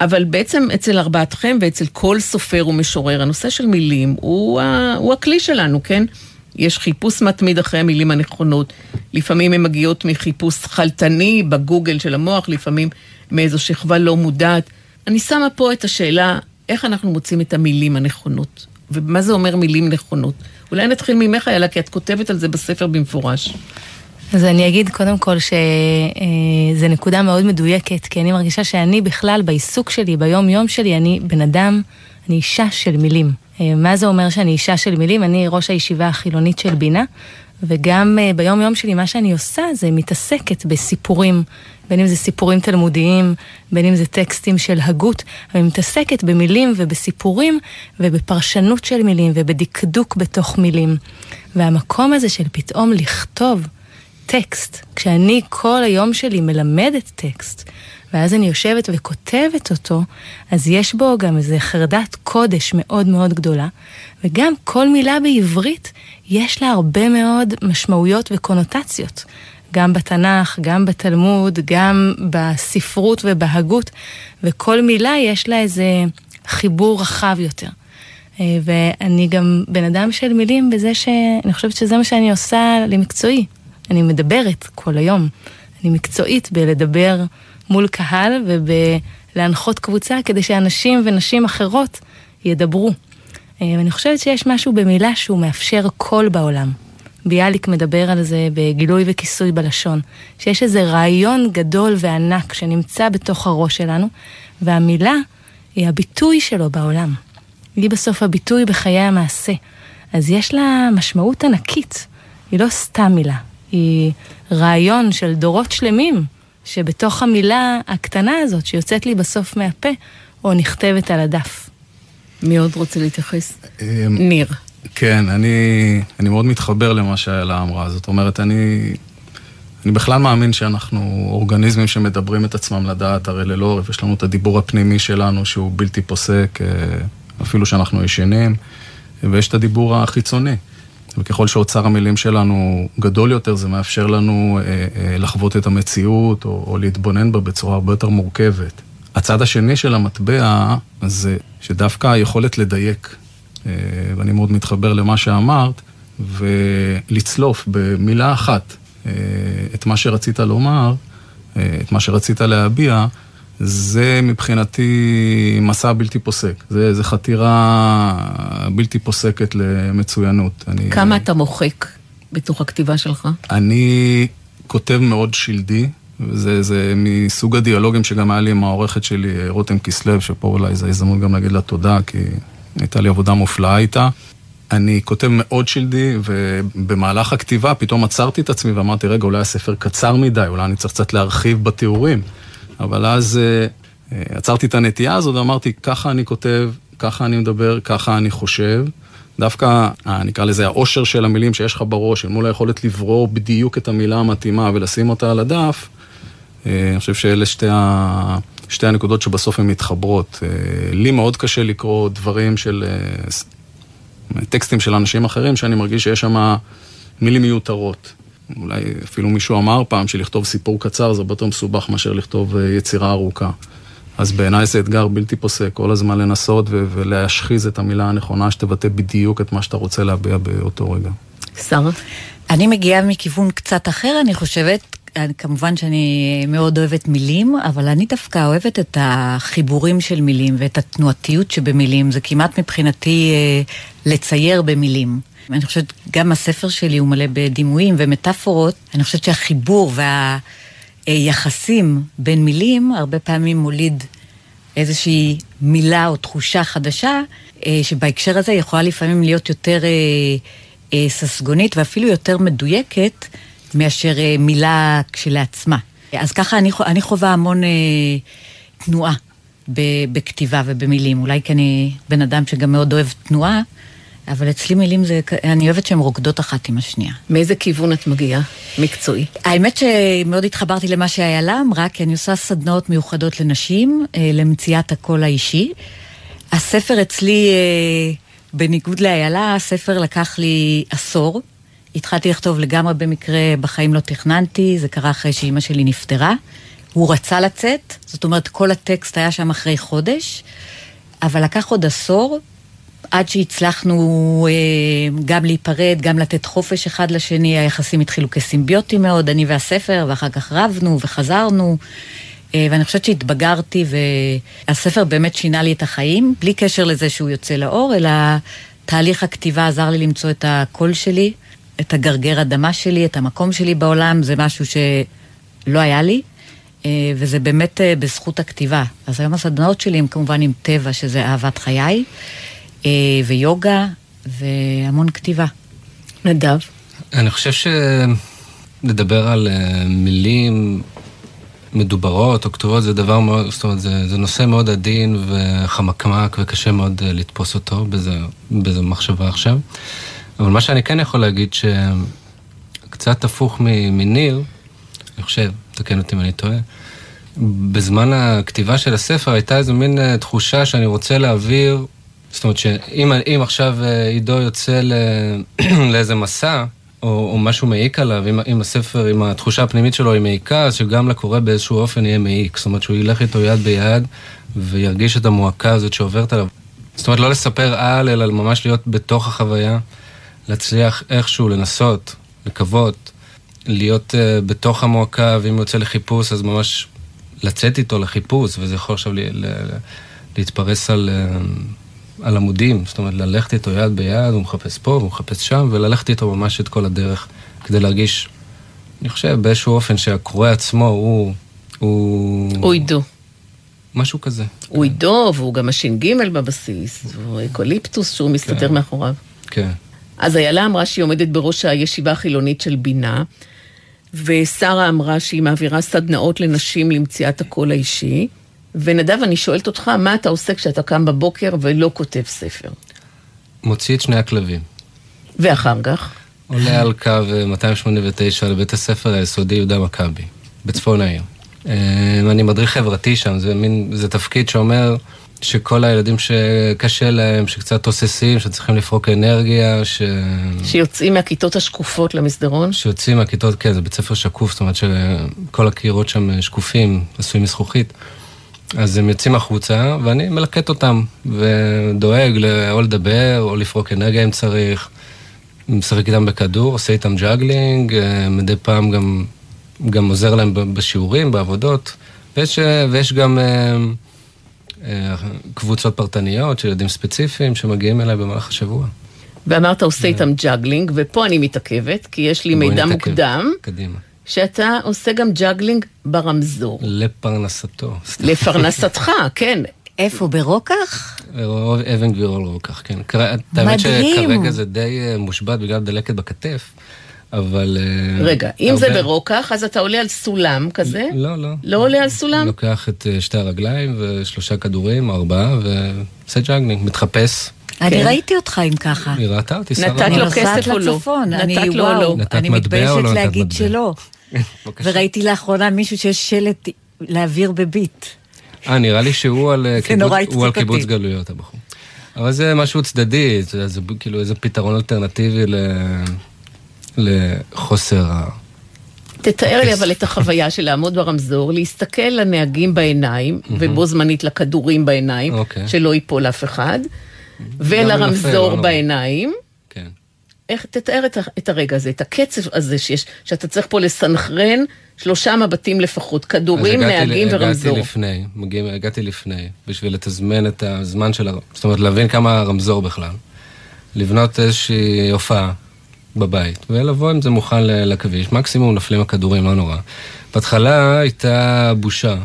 אבל בעצם אצל ארבעתכם ואצל כל סופר ומשורר, הנושא של מילים הוא, ה- הוא הכלי שלנו, כן? יש חיפוש מתמיד אחרי המילים הנכונות. לפעמים הן מגיעות מחיפוש חלטני בגוגל של המוח, לפעמים מאיזו שכבה לא מודעת. אני שמה פה את השאלה, איך אנחנו מוצאים את המילים הנכונות? ומה זה אומר מילים נכונות? אולי נתחיל ממך, איילה, כי את כותבת על זה בספר במפורש. אז אני אגיד קודם כל שזו נקודה מאוד מדויקת, כי אני מרגישה שאני בכלל בעיסוק שלי, ביום-יום שלי, אני בן אדם, אני אישה של מילים. אה, מה זה אומר שאני אישה של מילים? אני ראש הישיבה החילונית של בינה, וגם אה, ביום-יום שלי מה שאני עושה זה מתעסקת בסיפורים, בין אם זה סיפורים תלמודיים, בין אם זה טקסטים של הגות, אני מתעסקת במילים ובסיפורים ובפרשנות של מילים ובדקדוק בתוך מילים. והמקום הזה של פתאום לכתוב טקסט, כשאני כל היום שלי מלמדת טקסט, ואז אני יושבת וכותבת אותו, אז יש בו גם איזה חרדת קודש מאוד מאוד גדולה, וגם כל מילה בעברית יש לה הרבה מאוד משמעויות וקונוטציות. גם בתנ"ך, גם בתלמוד, גם בספרות ובהגות, וכל מילה יש לה איזה חיבור רחב יותר. אה, ואני גם בן אדם של מילים בזה שאני חושבת שזה מה שאני עושה למקצועי. אני מדברת כל היום. אני מקצועית בלדבר מול קהל ובלהנחות קבוצה כדי שאנשים ונשים אחרות ידברו. אה, ואני חושבת שיש משהו במילה שהוא מאפשר קול בעולם. ביאליק מדבר על זה בגילוי וכיסוי בלשון, שיש איזה רעיון גדול וענק שנמצא בתוך הראש שלנו, והמילה היא הביטוי שלו בעולם. היא בסוף הביטוי בחיי המעשה. אז יש לה משמעות ענקית, היא לא סתם מילה, היא רעיון של דורות שלמים, שבתוך המילה הקטנה הזאת שיוצאת לי בסוף מהפה, או נכתבת על הדף. מי עוד רוצה להתייחס? אמ, ניר. כן, אני, אני מאוד מתחבר למה שאלה אמרה. זאת אומרת, אני, אני בכלל מאמין שאנחנו אורגניזמים שמדברים את עצמם לדעת, הרי ללא עורף, יש לנו את הדיבור הפנימי שלנו שהוא בלתי פוסק, אה, אפילו שאנחנו ישנים, ויש את הדיבור החיצוני. וככל שאוצר המילים שלנו גדול יותר, זה מאפשר לנו אה, אה, לחוות את המציאות או, או להתבונן בה בצורה הרבה יותר מורכבת. הצד השני של המטבע זה שדווקא היכולת לדייק, ואני מאוד מתחבר למה שאמרת, ולצלוף במילה אחת אה, את מה שרצית לומר, אה, את מה שרצית להביע, זה מבחינתי מסע בלתי פוסק. זה, זה חתירה בלתי פוסקת למצוינות. אני, כמה אתה מוחק בתוך הכתיבה שלך? אני כותב מאוד שלדי, וזה זה מסוג הדיאלוגים שגם היה לי עם העורכת שלי, רותם כסלו, שפה אולי זו הזדמנות גם להגיד לה תודה, כי הייתה לי עבודה מופלאה איתה. אני כותב מאוד שלדי, ובמהלך הכתיבה פתאום עצרתי את עצמי ואמרתי, רגע, אולי הספר קצר מדי, אולי אני צריך קצת להרחיב בתיאורים. אבל אז uh, עצרתי את הנטייה הזאת ואמרתי, ככה אני כותב, ככה אני מדבר, ככה אני חושב. דווקא, אה, נקרא לזה העושר של המילים שיש לך בראש, אל מול היכולת לברור בדיוק את המילה המתאימה ולשים אותה על הדף, אה, אני חושב שאלה שתי, ה... שתי הנקודות שבסוף הן מתחברות. אה, לי מאוד קשה לקרוא דברים של... טקסטים של אנשים אחרים, שאני מרגיש שיש שם מילים מיותרות. אולי אפילו מישהו אמר פעם שלכתוב סיפור קצר זה הרבה יותר מסובך מאשר לכתוב יצירה ארוכה. אז בעיניי זה אתגר בלתי פוסק, כל הזמן לנסות ו- ולהשחיז את המילה הנכונה שתבטא בדיוק את מה שאתה רוצה להביע באותו רגע. שרה? אני מגיעה מכיוון קצת אחר, אני חושבת. כמובן שאני מאוד אוהבת מילים, אבל אני דווקא אוהבת את החיבורים של מילים ואת התנועתיות שבמילים. זה כמעט מבחינתי אה, לצייר במילים. אני חושבת, גם הספר שלי הוא מלא בדימויים ומטאפורות. אני חושבת שהחיבור וה... יחסים בין מילים הרבה פעמים מוליד איזושהי מילה או תחושה חדשה, אה, שבהקשר הזה יכולה לפעמים להיות יותר אה, אה, ססגונית ואפילו יותר מדויקת מאשר מילה כשלעצמה. אז ככה אני, אני חווה המון תנועה בכתיבה ובמילים. אולי כי אני בן אדם שגם מאוד אוהב תנועה, אבל אצלי מילים זה, אני אוהבת שהן רוקדות אחת עם השנייה. מאיזה כיוון את מגיעה? מקצועי. האמת שמאוד התחברתי למה שאיילה אמרה, כי אני עושה סדנאות מיוחדות לנשים, אה, למציאת הקול האישי. הספר אצלי, אה, בניגוד לאיילה, הספר לקח לי עשור, התחלתי לכתוב לגמרי במקרה, בחיים לא תכננתי, זה קרה אחרי שאימא שלי נפטרה. הוא רצה לצאת, זאת אומרת, כל הטקסט היה שם אחרי חודש, אבל לקח עוד עשור עד שהצלחנו אה, גם להיפרד, גם לתת חופש אחד לשני, היחסים התחילו כסימביוטיים מאוד, אני והספר, ואחר כך רבנו וחזרנו. אה, ואני חושבת שהתבגרתי, והספר באמת שינה לי את החיים, בלי קשר לזה שהוא יוצא לאור, אלא תהליך הכתיבה עזר לי למצוא את הקול שלי, את הגרגר אדמה שלי, את המקום שלי בעולם, זה משהו שלא היה לי, אה, וזה באמת אה, בזכות הכתיבה. אז היום הסדנאות שלי הם כמובן עם טבע, שזה אהבת חיי, ויוגה, והמון כתיבה. נדב. אני חושב שלדבר על מילים מדוברות או כתובות זה דבר מאוד, זאת אומרת, זה, זה נושא מאוד עדין וחמקמק וקשה מאוד אה, לתפוס אותו בזה, בזה מחשבה עכשיו. אבל מה שאני כן יכול להגיד שקצת הפוך מניר, אני חושב, תקן אותי אם אני טועה, בזמן הכתיבה של הספר הייתה איזו מין אה, תחושה שאני רוצה להעביר, זאת אומרת שאם עכשיו אה, עידו יוצא [CLEARS THROAT] לאיזה מסע, או, או משהו מעיק עליו, אם, אם הספר, אם התחושה הפנימית שלו היא מעיקה, אז שגם לקורא באיזשהו אופן יהיה מעיק. זאת אומרת שהוא ילך איתו יד ביד וירגיש את המועקה הזאת שעוברת עליו. זאת אומרת, לא לספר על, אלא ממש להיות בתוך החוויה, להצליח איכשהו לנסות, לקוות, להיות uh, בתוך המועקה, ואם יוצא לחיפוש, אז ממש לצאת איתו לחיפוש, וזה יכול עכשיו ל- ל- להתפרס על... Uh, על עמודים, זאת אומרת, ללכת איתו יד ביד, הוא מחפש פה, הוא מחפש שם, וללכת איתו ממש את כל הדרך, כדי להרגיש, אני חושב, באיזשהו אופן שהקורא עצמו הוא... הוא... הוא עידו. משהו כזה. הוא עידו, והוא גם הש"ג בבסיס, והוא אקליפטוס שהוא מסתתר כן. מאחוריו. כן. אז איילה אמרה שהיא עומדת בראש הישיבה החילונית של בינה, ושרה אמרה שהיא מעבירה סדנאות לנשים למציאת הקול האישי. ונדב, אני שואלת אותך, מה אתה עושה כשאתה קם בבוקר ולא כותב ספר? מוציא את שני הכלבים. ואחר כך? עולה על קו 289 לבית הספר היסודי יהודה מכבי, בצפון העיר. אה, אני מדריך חברתי שם, זה מין, זה תפקיד שאומר שכל הילדים שקשה להם, שקצת תוססים, שצריכים לפרוק אנרגיה, ש... שיוצאים מהכיתות השקופות למסדרון? שיוצאים מהכיתות, כן, זה בית ספר שקוף, זאת אומרת שכל הקירות שם שקופים, עשויים מזכוכית. אז הם יוצאים החוצה, ואני מלקט אותם, ודואג או לדבר, או לפרוק אנרגיה אם צריך. משחק איתם בכדור, עושה איתם ג'אגלינג, אה, מדי פעם גם, גם עוזר להם בשיעורים, בעבודות. ויש, אה, ויש גם אה, אה, קבוצות פרטניות של ילדים ספציפיים שמגיעים אליי במהלך השבוע. ואמרת עושה איתם ג'אגלינג, ופה אני מתעכבת, כי יש לי מידע נתעכב. מוקדם. קדימה. שאתה עושה גם ג'אגלינג ברמזור. לפרנסתו. לפרנסתך, [LAUGHS] כן. איפה, ברוקח? אבן גבירול רוקח, כן. מדהים. האמת שכרגע זה די אה, מושבת בגלל דלקת בכתף, אבל... אה, רגע, אם הרבה... זה ברוקח, אז אתה עולה על סולם כזה? לא, לא. לא עולה על סולם? לוקח את אה, שתי הרגליים ושלושה כדורים, ארבעה, ועושה ג'אגלינג, מתחפש. אני כן. ראיתי אותך אם ככה. היא ראתה אותי, שרה. נתת לו כסף או לא? נתת לו או לא? אני מתביישת להגיד שלא. [LAUGHS] וראיתי לאחרונה מישהו שיש שלט להעביר בביט. אה, נראה לי שהוא על אה, קיבוץ גלויות, הבחור. אבל זה משהו צדדי, זה כאילו איזה פתרון אלטרנטיבי לחוסר ה... תתאר לי אבל את החוויה של לעמוד ברמזור, להסתכל לנהגים בעיניים, ובו זמנית לכדורים בעיניים, אוקיי. שלא ייפול אף אחד. ולרמזור לא בעיניים. כן. איך, תתאר את, את הרגע הזה, את הקצב הזה שיש, שאתה צריך פה לסנכרן שלושה מבטים לפחות, כדורים, נהגים ל, ורמזור. הגעתי לפני, מגיעים, הגעתי לפני, בשביל לתזמן את הזמן של, הרמזור, זאת אומרת, להבין כמה הרמזור בכלל. לבנות איזושהי הופעה בבית, ולבוא עם זה מוכן לכביש. מקסימום נופלים הכדורים, לא נורא. בהתחלה הייתה בושה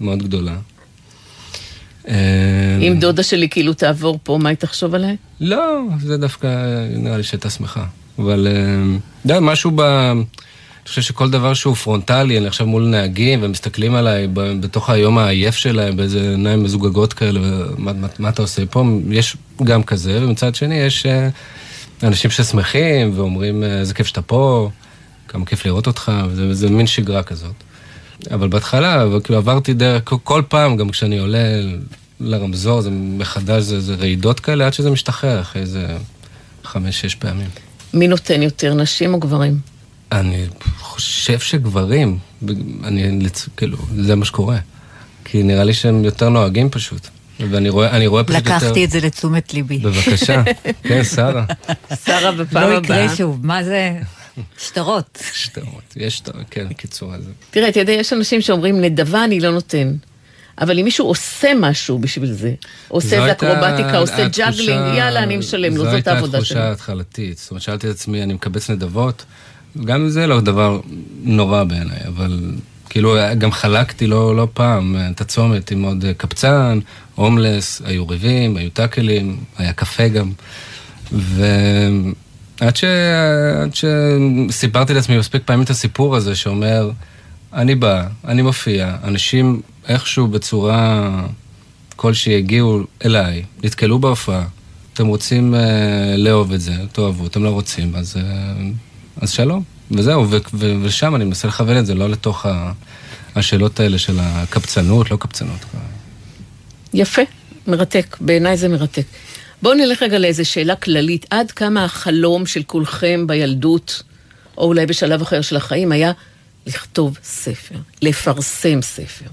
מאוד גדולה. אם אמ, דודה שלי כאילו תעבור פה, מה היא תחשוב עליי? לא, זה דווקא נראה לי שהייתה שמחה. אבל, אמ, אתה יודע, משהו ב... אני חושב שכל דבר שהוא פרונטלי, אני עכשיו מול נהגים ומסתכלים עליי בתוך היום העייף שלהם, באיזה עיניים מזוגגות כאלה, ומה מה, מה אתה עושה פה? יש גם כזה, ומצד שני יש אה, אנשים ששמחים ואומרים, אה, איזה כיף שאתה פה, כמה כיף לראות אותך, וזה, וזה מין שגרה כזאת. אבל בהתחלה, כאילו עברתי דרך, כל פעם, גם כשאני עולה לרמזור, זה מחדש, זה, זה רעידות כאלה, עד שזה משתחרר אחרי איזה חמש-שש פעמים. מי נותן יותר, נשים או גברים? אני חושב שגברים, אני, כאילו, זה מה שקורה. כי נראה לי שהם יותר נוהגים פשוט. ואני רואה, אני רואה פשוט יותר... לקחתי את זה לתשומת ליבי. בבקשה. [LAUGHS] כן, שרה. שרה בפעם הבאה. לא יקרה שוב, מה זה? שטרות. שטרות, יש שטרות, כן, קיצור הזה. תראה, אתה יודע, יש אנשים שאומרים, נדבה אני לא נותן. אבל אם מישהו עושה משהו בשביל זה, עושה איזה אקרובטיקה, עושה ג'אגלינג, יאללה, אני משלם לו, זאת העבודה שלי. זו הייתה התחושה ההתחלתית. זאת אומרת, שאלתי את עצמי, אני מקבץ נדבות, גם זה לא דבר נורא בעיניי, אבל כאילו, גם חלקתי לא, לא פעם את הצומת עם עוד קבצן, הומלס, היו ריבים, היו טאקלים, היה קפה גם. ועד ש... שסיפרתי לעצמי מספיק פעמים את הסיפור הזה שאומר, אני בא, אני מופיע, אנשים איכשהו בצורה כלשהי הגיעו אליי, נתקלו בהופעה, אתם רוצים uh, לאהוב את זה, תאהבו, אתם לא רוצים, אז, uh, אז שלום. וזהו, ו- ו- ושם אני מנסה לכוון את זה, לא לתוך ה- השאלות האלה של הקפצנות, לא קפצנות. יפה, מרתק, בעיניי זה מרתק. בואו נלך רגע לאיזו שאלה כללית. עד כמה החלום של כולכם בילדות, או אולי בשלב אחר של החיים, היה לכתוב ספר, לפרסם ספר?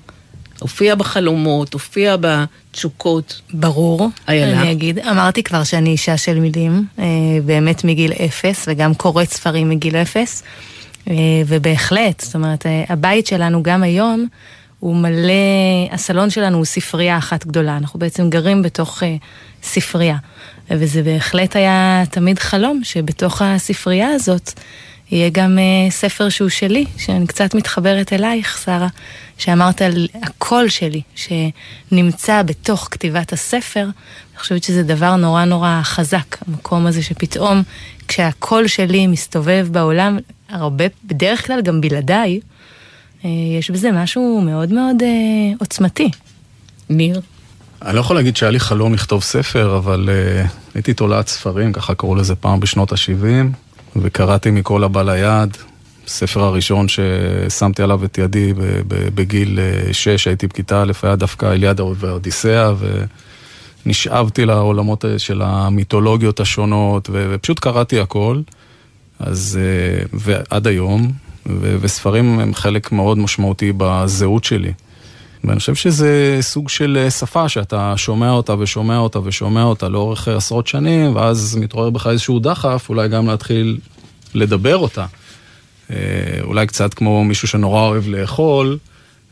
הופיע בחלומות, הופיע בתשוקות. ברור, איילה. אני אגיד, אמרתי כבר שאני אישה של מילים, אה, באמת מגיל אפס, וגם קוראת ספרים מגיל אפס, אה, ובהחלט, זאת אומרת, אה, הבית שלנו גם היום, הוא מלא, הסלון שלנו הוא ספרייה אחת גדולה, אנחנו בעצם גרים בתוך ספרייה. וזה בהחלט היה תמיד חלום שבתוך הספרייה הזאת יהיה גם uh, ספר שהוא שלי, שאני קצת מתחברת אלייך, שרה, שאמרת על הקול שלי, שנמצא בתוך כתיבת הספר. אני חושבת שזה דבר נורא נורא חזק, המקום הזה שפתאום כשהקול שלי מסתובב בעולם, הרבה, בדרך כלל גם בלעדיי, יש בזה משהו מאוד מאוד uh, עוצמתי. ניר? אני לא יכול להגיד שהיה לי חלום לכתוב ספר, אבל uh, הייתי תולעת ספרים, ככה קראו לזה פעם בשנות ה-70. וקראתי מכל הבא ליד. הספר הראשון ששמתי עליו את ידי בגיל 6, אה, הייתי בכיתה א', היה דווקא אליעד והאודיסאה, ונשאבתי לעולמות של המיתולוגיות השונות, ופשוט קראתי הכל. אז, אה, ועד היום, וספרים הם חלק מאוד משמעותי בזהות שלי. ואני חושב שזה סוג של אה, שפה שאתה שומע אותה ושומע אותה ושומע אותה לאורך עשרות שנים, ואז מתעורר בך איזשהו דחף, אולי גם להתחיל לדבר אותה. אה, אולי קצת כמו מישהו שנורא אוהב לאכול,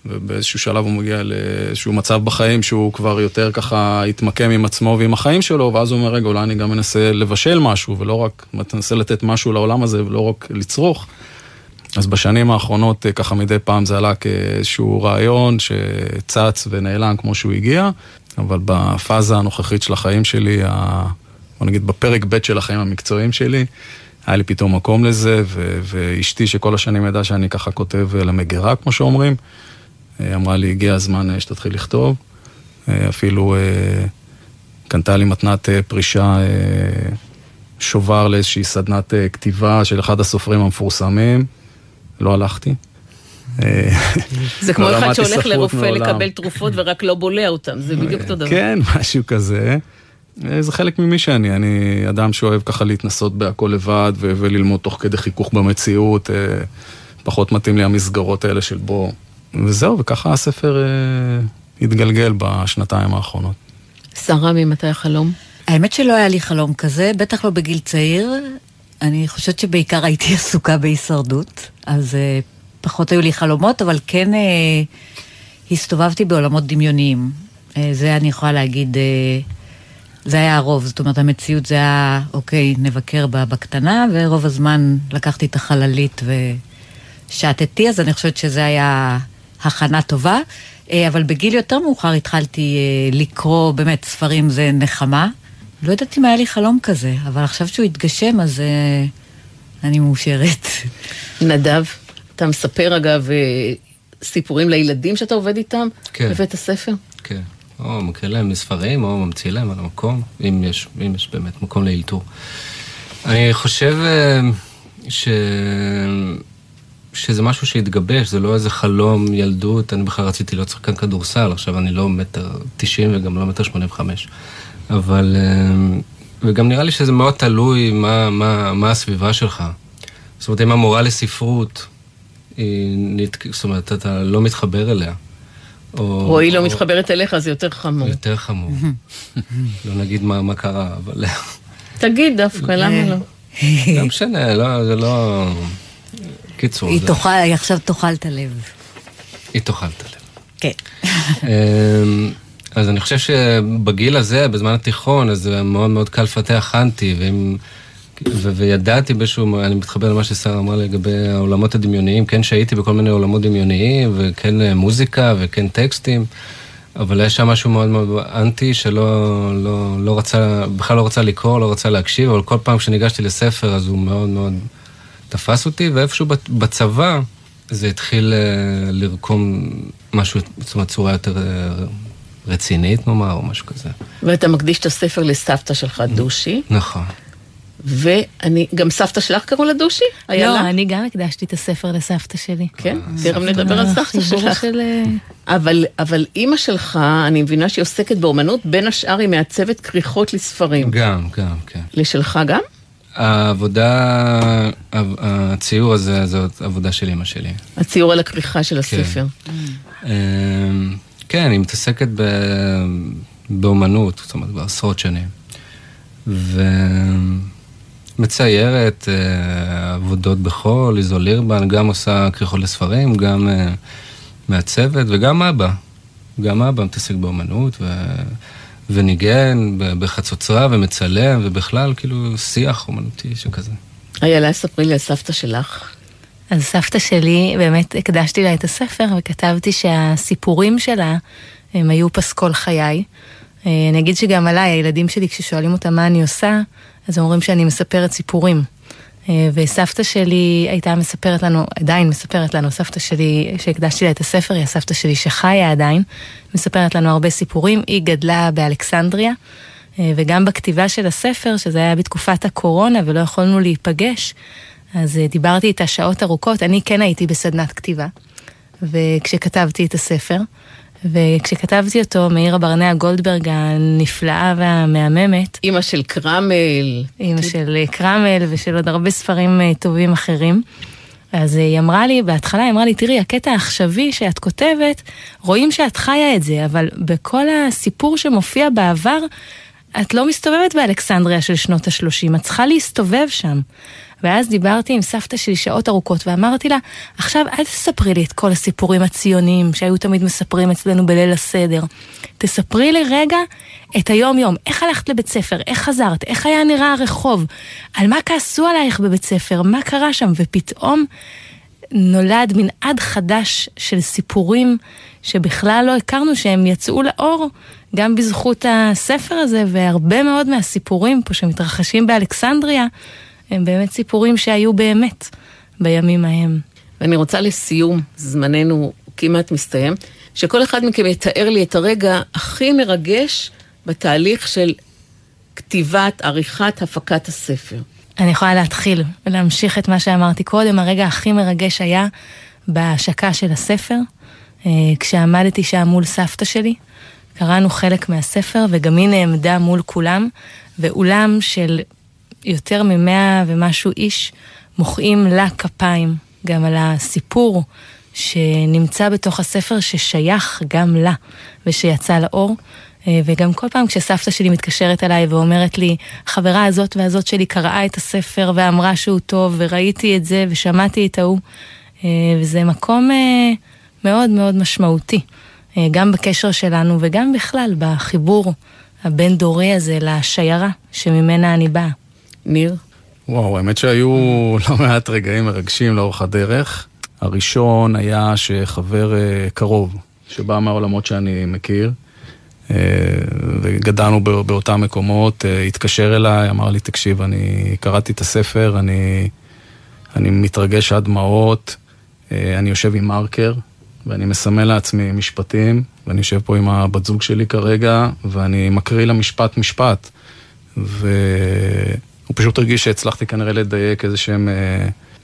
ובאיזשהו שלב הוא מגיע לאיזשהו מצב בחיים שהוא כבר יותר ככה התמקם עם עצמו ועם החיים שלו, ואז הוא אומר, רגע, אולי אני גם מנסה לבשל משהו, ולא רק, מנסה לתת משהו לעולם הזה, ולא רק לצרוך. אז בשנים האחרונות אה, ככה מדי פעם זה עלה כאיזשהו רעיון שצץ ונעלם כמו שהוא הגיע, אבל בפאזה הנוכחית של החיים שלי, בוא נגיד בפרק ב' של החיים המקצועיים שלי, היה לי פתאום מקום לזה, ו- ואשתי שכל השנים ידעה שאני ככה כותב למגירה, כמו שאומרים, אה, אמרה לי, הגיע הזמן שתתחיל לכתוב. אה, אפילו קנתה לי מתנת פרישה שובר לאיזושהי סדנת כתיבה של אחד הסופרים המפורסמים. לא הלכתי. זה כמו אחד שהולך לרופא לקבל תרופות ורק לא בולע אותם, זה בדיוק אותו דבר. כן, משהו כזה. זה חלק ממי שאני, אני אדם שאוהב ככה להתנסות בהכל לבד וללמוד תוך כדי חיכוך במציאות. אה, פחות מתאים לי המסגרות האלה של בוא. וזהו, וככה הספר אה, התגלגל בשנתיים האחרונות. שרה, ממתי החלום? האמת שלא היה לי חלום כזה, בטח לא בגיל צעיר. אני חושבת שבעיקר הייתי עסוקה בהישרדות, אז uh, פחות היו לי חלומות, אבל כן uh, הסתובבתי בעולמות דמיוניים. Uh, זה אני יכולה להגיד, uh, זה היה הרוב, זאת אומרת המציאות זה היה, אוקיי, נבקר בה בקטנה, ורוב הזמן לקחתי את החללית ושעטתי, אז אני חושבת שזה היה הכנה טובה. Uh, אבל בגיל יותר מאוחר התחלתי uh, לקרוא, באמת, ספרים זה נחמה. לא יודעת אם היה לי חלום כזה, אבל עכשיו שהוא התגשם, אז uh, אני מאושרת. נדב, אתה מספר אגב אה, סיפורים לילדים שאתה עובד איתם כן. בבית הספר? כן. או מקריא להם מספרים, או ממציא להם על המקום, אם יש, אם יש באמת מקום לאלתור. אני חושב אה, ש... שזה משהו שהתגבש, זה לא איזה חלום ילדות, אני בכלל רציתי להיות שחקן כדורסל, עכשיו אני לא מטר תשעים וגם לא מטר שמונים וחמש. אבל אמ, וגם נראה לי שזה מאוד תלוי מה, מה, מה הסביבה שלך. זאת אומרת, אם המורה לספרות, היא, זאת אומרת, אתה לא מתחבר אליה. או, או היא לא מתחברת אליך, זה יותר חמור. יותר חמור. [LAUGHS] לא נגיד מה, מה קרה, אבל... תגיד דווקא, [LAUGHS] למה לא? לא משנה, לא, זה לא... קיצור. היא תאכל, היא עכשיו תאכל את הלב. היא תאכל את הלב. כן. אז אני חושב שבגיל הזה, בזמן התיכון, אז זה מאוד מאוד קל לפתח אנטי, ואם... ו- וידעתי באיזשהו, אני מתחבר למה ששרה אמרה לגבי העולמות הדמיוניים, כן שהייתי בכל מיני עולמות דמיוניים, וכן אה, מוזיקה, וכן טקסטים, אבל יש שם משהו מאוד מאוד אנטי, שלא לא, לא רצה, בכלל לא רצה לקרוא, לא רצה להקשיב, אבל כל פעם כשניגשתי לספר, אז הוא מאוד מאוד תפס אותי, ואיפשהו בצבא, זה התחיל אה, לרקום משהו, זאת אומרת, צורה יותר אה, רצינית, נאמר, או משהו כזה. ואתה מקדיש את הספר לסבתא שלך, דושי. נכון. ואני, גם סבתא שלך קראו לה דושי? לא, אני גם הקדשתי את הספר לסבתא שלי. כן, תכף נדבר על סבתא שלך. אה, אבל, אבל אימא שלך, אני מבינה שהיא עוסקת באומנות, בין השאר היא מעצבת כריכות לספרים. גם, גם, כן. לשלך גם? העבודה, הציור הזה, זאת עבודה של אימא שלי. הציור על הכריכה של הספר. כן, כן היא מתעסקת באומנות, זאת אומרת, בעשרות שנים. ומציירת אה, עבודות בחול, ליזול לירבן, גם עושה כריכות לספרים, גם אה, מעצבת, וגם אבא. גם אבא מתעסק באומנות, ו... וניגן בחצוצרה ומצלם, ובכלל כאילו שיח אומנותי שכזה. איילה, ספרי לי על סבתא שלך. אז סבתא שלי, באמת הקדשתי לה את הספר וכתבתי שהסיפורים שלה הם היו פסקול חיי. אה, אני אגיד שגם עליי, הילדים שלי כששואלים אותם מה אני עושה, אז הם אומרים שאני מספרת סיפורים. אה, וסבתא שלי הייתה מספרת לנו, עדיין מספרת לנו, סבתא שלי, שהקדשתי לה את הספר, היא הסבתא שלי שחיה עדיין, מספרת לנו הרבה סיפורים. היא גדלה באלכסנדריה, אה, וגם בכתיבה של הספר, שזה היה בתקופת הקורונה ולא יכולנו להיפגש, אז אה, דיברתי איתה שעות ארוכות, אני כן הייתי בסדנת כתיבה, וכשכתבתי את הספר. וכשכתבתי אותו, מאירה ברנע גולדברג הנפלאה והמהממת. אימא של קרמל. אימא של אה, קרמל ושל עוד הרבה ספרים אה, טובים אחרים. אז היא אמרה לי, בהתחלה היא אמרה לי, תראי, הקטע העכשווי שאת כותבת, רואים שאת חיה את זה, אבל בכל הסיפור שמופיע בעבר, את לא מסתובבת באלכסנדריה של שנות ה-30, את צריכה להסתובב שם. ואז דיברתי עם סבתא שלי שעות ארוכות ואמרתי לה, עכשיו אל תספרי לי את כל הסיפורים הציוניים שהיו תמיד מספרים אצלנו בליל הסדר. תספרי לי רגע את היום-יום, איך הלכת לבית ספר, איך חזרת, איך היה נראה הרחוב, על מה כעסו עלייך בבית ספר, מה קרה שם, ופתאום נולד מנעד חדש של סיפורים שבכלל לא הכרנו שהם יצאו לאור גם בזכות הספר הזה, והרבה מאוד מהסיפורים פה שמתרחשים באלכסנדריה, הם באמת סיפורים שהיו באמת בימים ההם. ואני רוצה לסיום, זמננו כמעט מסתיים, שכל אחד מכם יתאר לי את הרגע הכי מרגש בתהליך של כתיבת, עריכת, הפקת הספר. אני יכולה להתחיל ולהמשיך את מה שאמרתי קודם. הרגע הכי מרגש היה בהשקה של הספר, אה, כשעמדתי שם מול סבתא שלי. קראנו חלק מהספר, וגם היא נעמדה מול כולם, ואולם של יותר ממאה ומשהו איש מוחאים לה כפיים, גם על הסיפור שנמצא בתוך הספר ששייך גם לה ושיצא לאור. אה, וגם כל פעם כשסבתא שלי מתקשרת אליי ואומרת לי, החברה הזאת והזאת שלי קראה את הספר ואמרה שהוא טוב, וראיתי את זה ושמעתי את ההוא, אה, וזה מקום אה, מאוד מאוד משמעותי, גם בקשר שלנו וגם בכלל בחיבור הבין-דורי הזה לשיירה שממנה אני באה. ניר? וואו, האמת שהיו [LAUGHS] לא מעט רגעים מרגשים לאורך הדרך. הראשון היה שחבר אה, קרוב, שבא מהעולמות שאני מכיר, אה, וגדלנו באותם מקומות, אה, התקשר אליי, אמר לי, תקשיב, אני קראתי את הספר, אני, אני מתרגש עד דמעות, אני יושב עם מרקר, ואני מסמל לעצמי משפטים, ואני יושב פה עם הבת זוג שלי כרגע, ואני מקריא לה משפט משפט. ו... הוא פשוט הרגיש שהצלחתי כנראה לדייק איזה שהם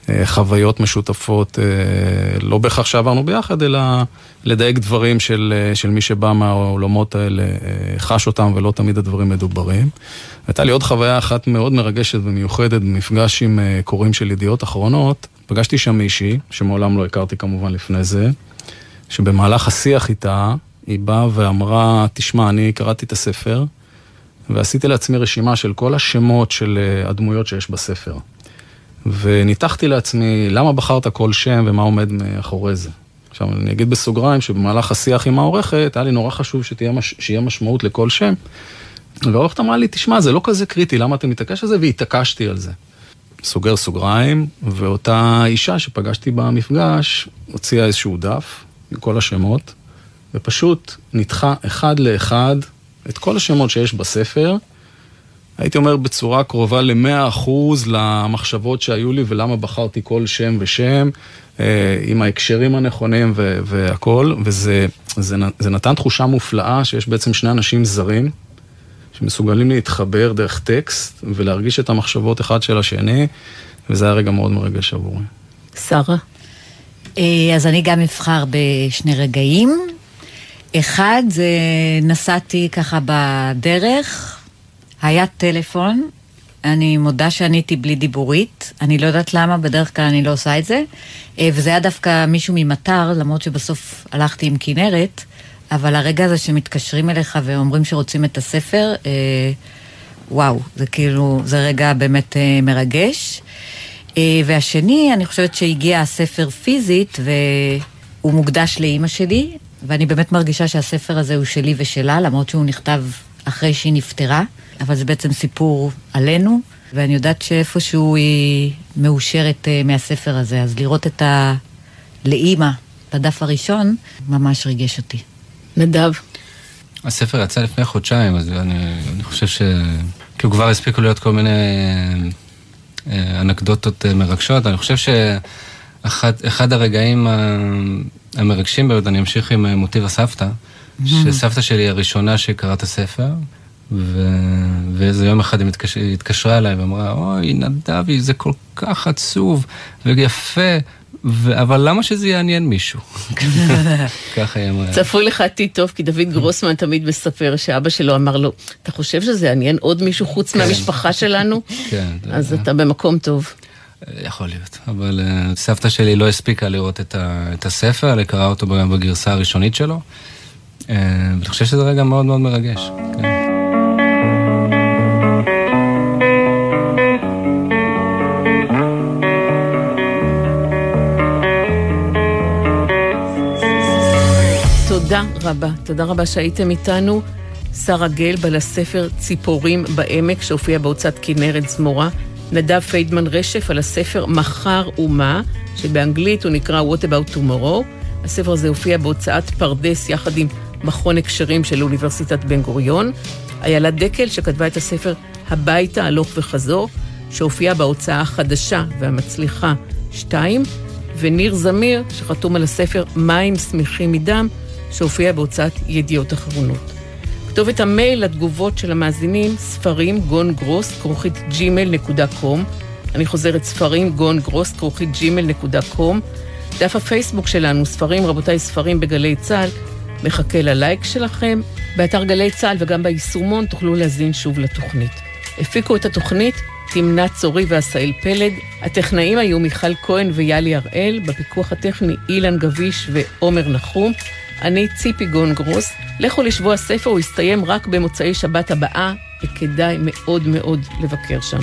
אה, חוויות משותפות, לא בהכרח שעברנו ביחד, אלא לדייק דברים של, של מי שבא מהעולמות האלה, חש אותם ולא תמיד הדברים מדוברים. הייתה לי עוד חוויה אחת מאוד מרגשת ומיוחדת במפגש עם קוראים של ידיעות אחרונות. פגשתי שם מישהי, שמעולם לא הכרתי כמובן לפני זה, שבמהלך השיח איתה, היא באה ואמרה, תשמע, אני קראתי את הספר, ועשיתי לעצמי רשימה של כל השמות של אה, הדמויות שיש בספר. וניתחתי לעצמי למה בחרת כל שם ומה עומד מאחורי זה. עכשיו, אני אגיד בסוגריים שבמהלך השיח עם העורכת, היה לי נורא חשוב שתהיה מש... שיהיה משמעות לכל שם. והעורכת אמרה לי, תשמע, זה לא כזה קריטי, למה אתה מתעקש על זה? והתעקשתי על זה. סוגר סוגריים, ואותה אישה שפגשתי במפגש, הוציאה איזשהו דף עם כל השמות, ופשוט ניתחה אחד לאחד את כל השמות שיש בספר, הייתי אומר בצורה קרובה למאה אחוז למחשבות שהיו לי ולמה בחרתי כל שם ושם, אה, עם ההקשרים הנכונים והכל, וזה זה, זה נתן תחושה מופלאה שיש בעצם שני אנשים זרים, שמסוגלים להתחבר דרך טקסט ולהרגיש את המחשבות אחד של השני, וזה היה רגע מאוד מרגש עבורי. שרה? אה, אז אני גם אבחר בשני רגעים. אחד, זה נסעתי ככה בדרך, היה טלפון, אני מודה שעניתי בלי דיבורית, אני לא יודעת למה, בדרך כלל אני לא עושה את זה, אה, וזה היה דווקא מישהו ממטר, למרות שבסוף הלכתי עם כנרת, אבל הרגע הזה שמתקשרים אליך ואומרים שרוצים את הספר, אה, וואו, זה כאילו, זה רגע באמת אה, מרגש. והשני, אני חושבת שהגיע הספר פיזית, והוא מוקדש לאימא שלי, ואני באמת מרגישה שהספר הזה הוא שלי ושלה, למרות שהוא נכתב אחרי שהיא נפטרה, אבל זה בעצם סיפור עלינו, ואני יודעת שאיפשהו היא מאושרת uh, מהספר הזה, אז לראות את ה... לאימא בדף הראשון, ממש ריגש אותי. נדב. הספר יצא לפני חודשיים, אז אני, אני חושב ש... כאילו כבר הספיקו להיות כל מיני אה, אנקדוטות אה, מרגשות. אני חושב שאחד הרגעים המרגשים ביותר, אני אמשיך עם אה, מוטיב הסבתא, mm-hmm. שסבתא שלי היא הראשונה שקראה את הספר, ו... ואיזה יום אחד היא מתקש... התקשרה אליי ואמרה, אוי, נדבי, זה כל כך עצוב ויפה. ו... אבל למה שזה יעניין מישהו? [LAUGHS] ככה היא אמרה. צפוי לך עתיד טוב, כי דוד גרוסמן תמיד מספר שאבא שלו אמר לו, אתה חושב שזה יעניין עוד מישהו חוץ כן. מהמשפחה שלנו? [LAUGHS] כן. אז אתה במקום טוב. יכול להיות, אבל uh, סבתא שלי לא הספיקה לראות את, ה, את הספר, אלא קראה אותו בגרסה הראשונית שלו, uh, ואני חושב שזה רגע מאוד מאוד מרגש. כן. תודה רבה, תודה רבה שהייתם איתנו. שרה גלב הספר ציפורים בעמק, שהופיע בהוצאת כנרת זמורה. נדב פיידמן רשף על הספר מחר ומה, שבאנגלית הוא נקרא What About Tomorrow. הספר הזה הופיע בהוצאת פרדס יחד עם מכון הקשרים של אוניברסיטת בן גוריון. איילה דקל שכתבה את הספר הביתה הלוך וחזור, שהופיע בהוצאה החדשה והמצליחה 2, וניר זמיר שחתום על הספר מים שמחים מדם, שהופיע בהוצאת ידיעות אחרונות. כתובת המייל לתגובות של המאזינים, ספרים גון גרוס, כרוכית gmail.com. אני חוזרת, ספרים גון גרוס, כרוכית gmail.com. דף הפייסבוק שלנו, ספרים, רבותיי, ספרים בגלי צה"ל, מחכה ללייק שלכם. באתר גלי צה"ל וגם ביישומון תוכלו להזין שוב לתוכנית. הפיקו את התוכנית תמנה צורי ועשאל פלד. הטכנאים היו מיכל כהן ויאלי הראל, בפיקוח הטכני אילן גביש ועומר נחום. אני ציפי גון גרוס. לכו לשבוע הספר, הוא יסתיים רק במוצאי שבת הבאה, וכדאי מאוד מאוד לבקר שם.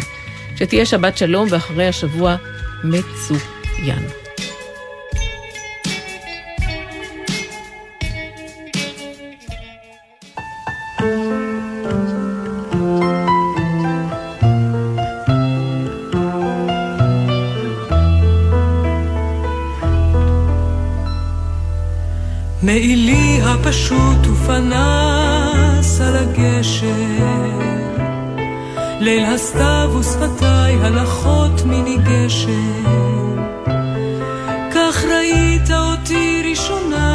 שתהיה שבת שלום ואחרי השבוע מצוין. פשוט ופנס על הגשר. ליל הסתיו ושפתיי הלכות מני גשם. כך ראית אותי ראשונה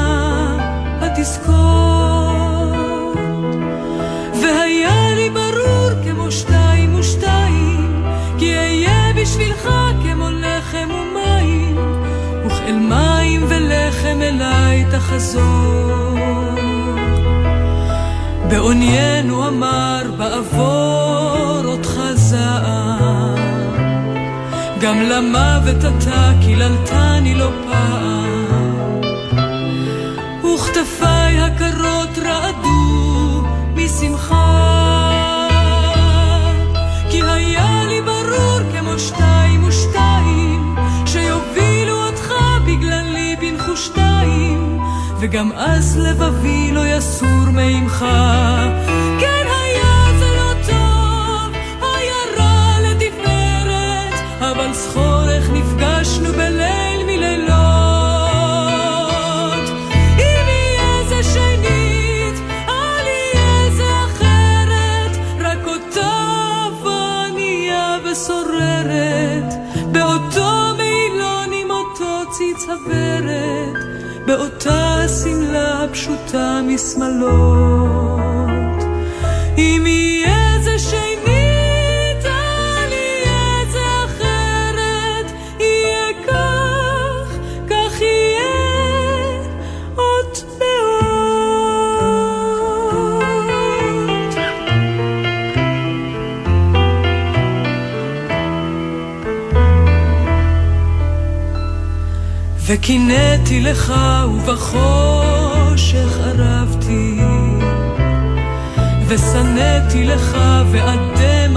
בתזכורת. והיה לי ברור כמו שתיים ושתיים, כי אהיה בשבילך כמו לחם ומים, וכאל מים ולחם אליי תחזור. בעוניינו אמר בעבור אותך זעם, גם למוות אתה קיללתני לא פעם, וכתפיי הקרות רעדו משמחה, וגם אז לבבי לא יסור מעמך. כן באותה השמלה הפשוטה משמאלות. וקינאתי לך ובחושך ערבתי. ושנאתי לך ואדם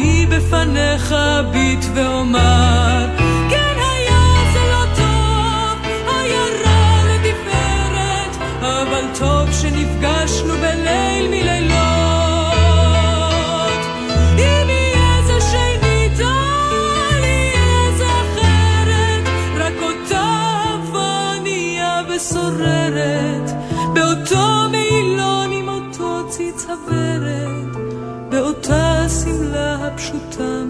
ואני בפניך אביט ואומר הפשוטה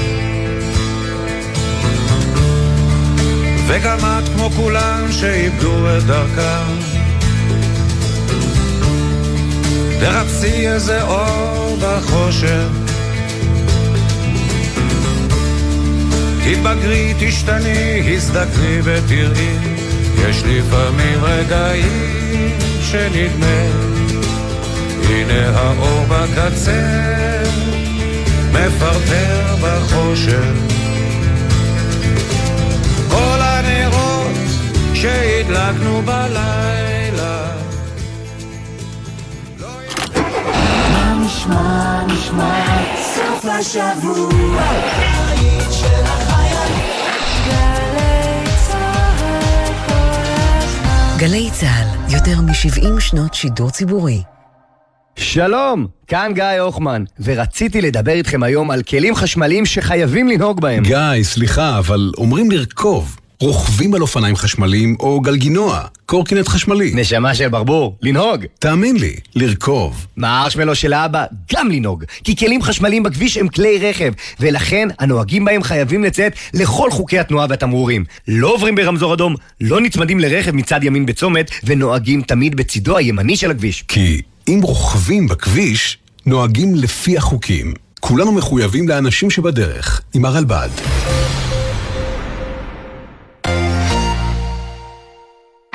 וגם את כמו כולם שאיבדו את דרכם. תחפשי איזה אור בחושך. תתבגרי, תשתני, הזדקני ותראי יש לפעמים רגעים שנדמה. הנה האור בקצה מפרפר בחושך שהדלקנו בלילה מה נשמע, נשמע, סוף השבוע, הבית של החיילים. גלי צהל כל הזמן. גלי צה"ל, יותר מ-70 שנות שידור ציבורי. שלום, כאן גיא הוחמן, ורציתי לדבר איתכם היום על כלים חשמליים שחייבים לנהוג בהם. גיא, סליחה, אבל אומרים לרכוב. רוכבים על אופניים חשמליים או גלגינוע, קורקינט חשמלי. נשמה של ברבור, לנהוג. תאמין לי, לרכוב. מהארשמלו של האבא, גם לנהוג. כי כלים חשמליים בכביש הם כלי רכב, ולכן הנוהגים בהם חייבים לציית לכל חוקי התנועה והתמרורים. לא עוברים ברמזור אדום, לא נצמדים לרכב מצד ימין בצומת, ונוהגים תמיד בצידו הימני של הכביש. כי אם רוכבים בכביש, נוהגים לפי החוקים. כולנו מחויבים לאנשים שבדרך, עם הרלב"ד.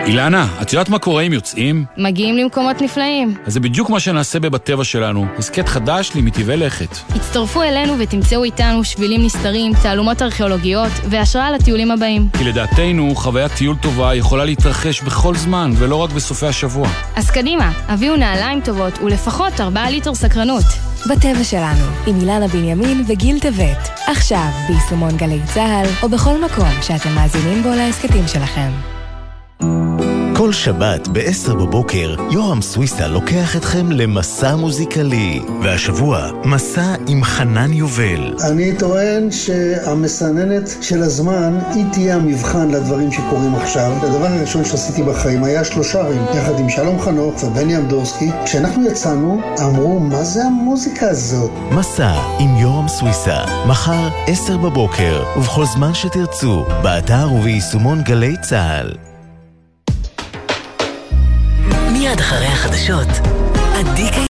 אילנה, את יודעת מה קורה אם יוצאים? מגיעים למקומות נפלאים. אז זה בדיוק מה שנעשה בבטבע שלנו, הסכת חדש למטבעי לכת. הצטרפו אלינו ותמצאו איתנו שבילים נסתרים, תעלומות ארכיאולוגיות והשראה לטיולים הבאים. כי לדעתנו, חוויית טיול טובה יכולה להתרחש בכל זמן, ולא רק בסופי השבוע. אז קדימה, הביאו נעליים טובות ולפחות 4 ליטר סקרנות. בטבע שלנו, עם אילנה בנימין וגיל טבת. עכשיו, ביישומון גלי צה"ל, או בכל מקום שאתם מאזינים בו להסכתים שלכם. כל שבת ב-10 בבוקר, יורם סוויסה לוקח אתכם למסע מוזיקלי. והשבוע, מסע עם חנן יובל. אני טוען שהמסננת של הזמן היא תהיה המבחן לדברים שקורים עכשיו. הדבר הראשון שעשיתי בחיים היה שלושרים, יחד עם שלום חנוך ובני אמדורסקי. כשאנחנו יצאנו, אמרו, מה זה המוזיקה הזאת? מסע עם יורם סוויסה, מחר 10 בבוקר, ובכל זמן שתרצו, באתר וביישומון גלי צה"ל. מיד אחרי החדשות, עדי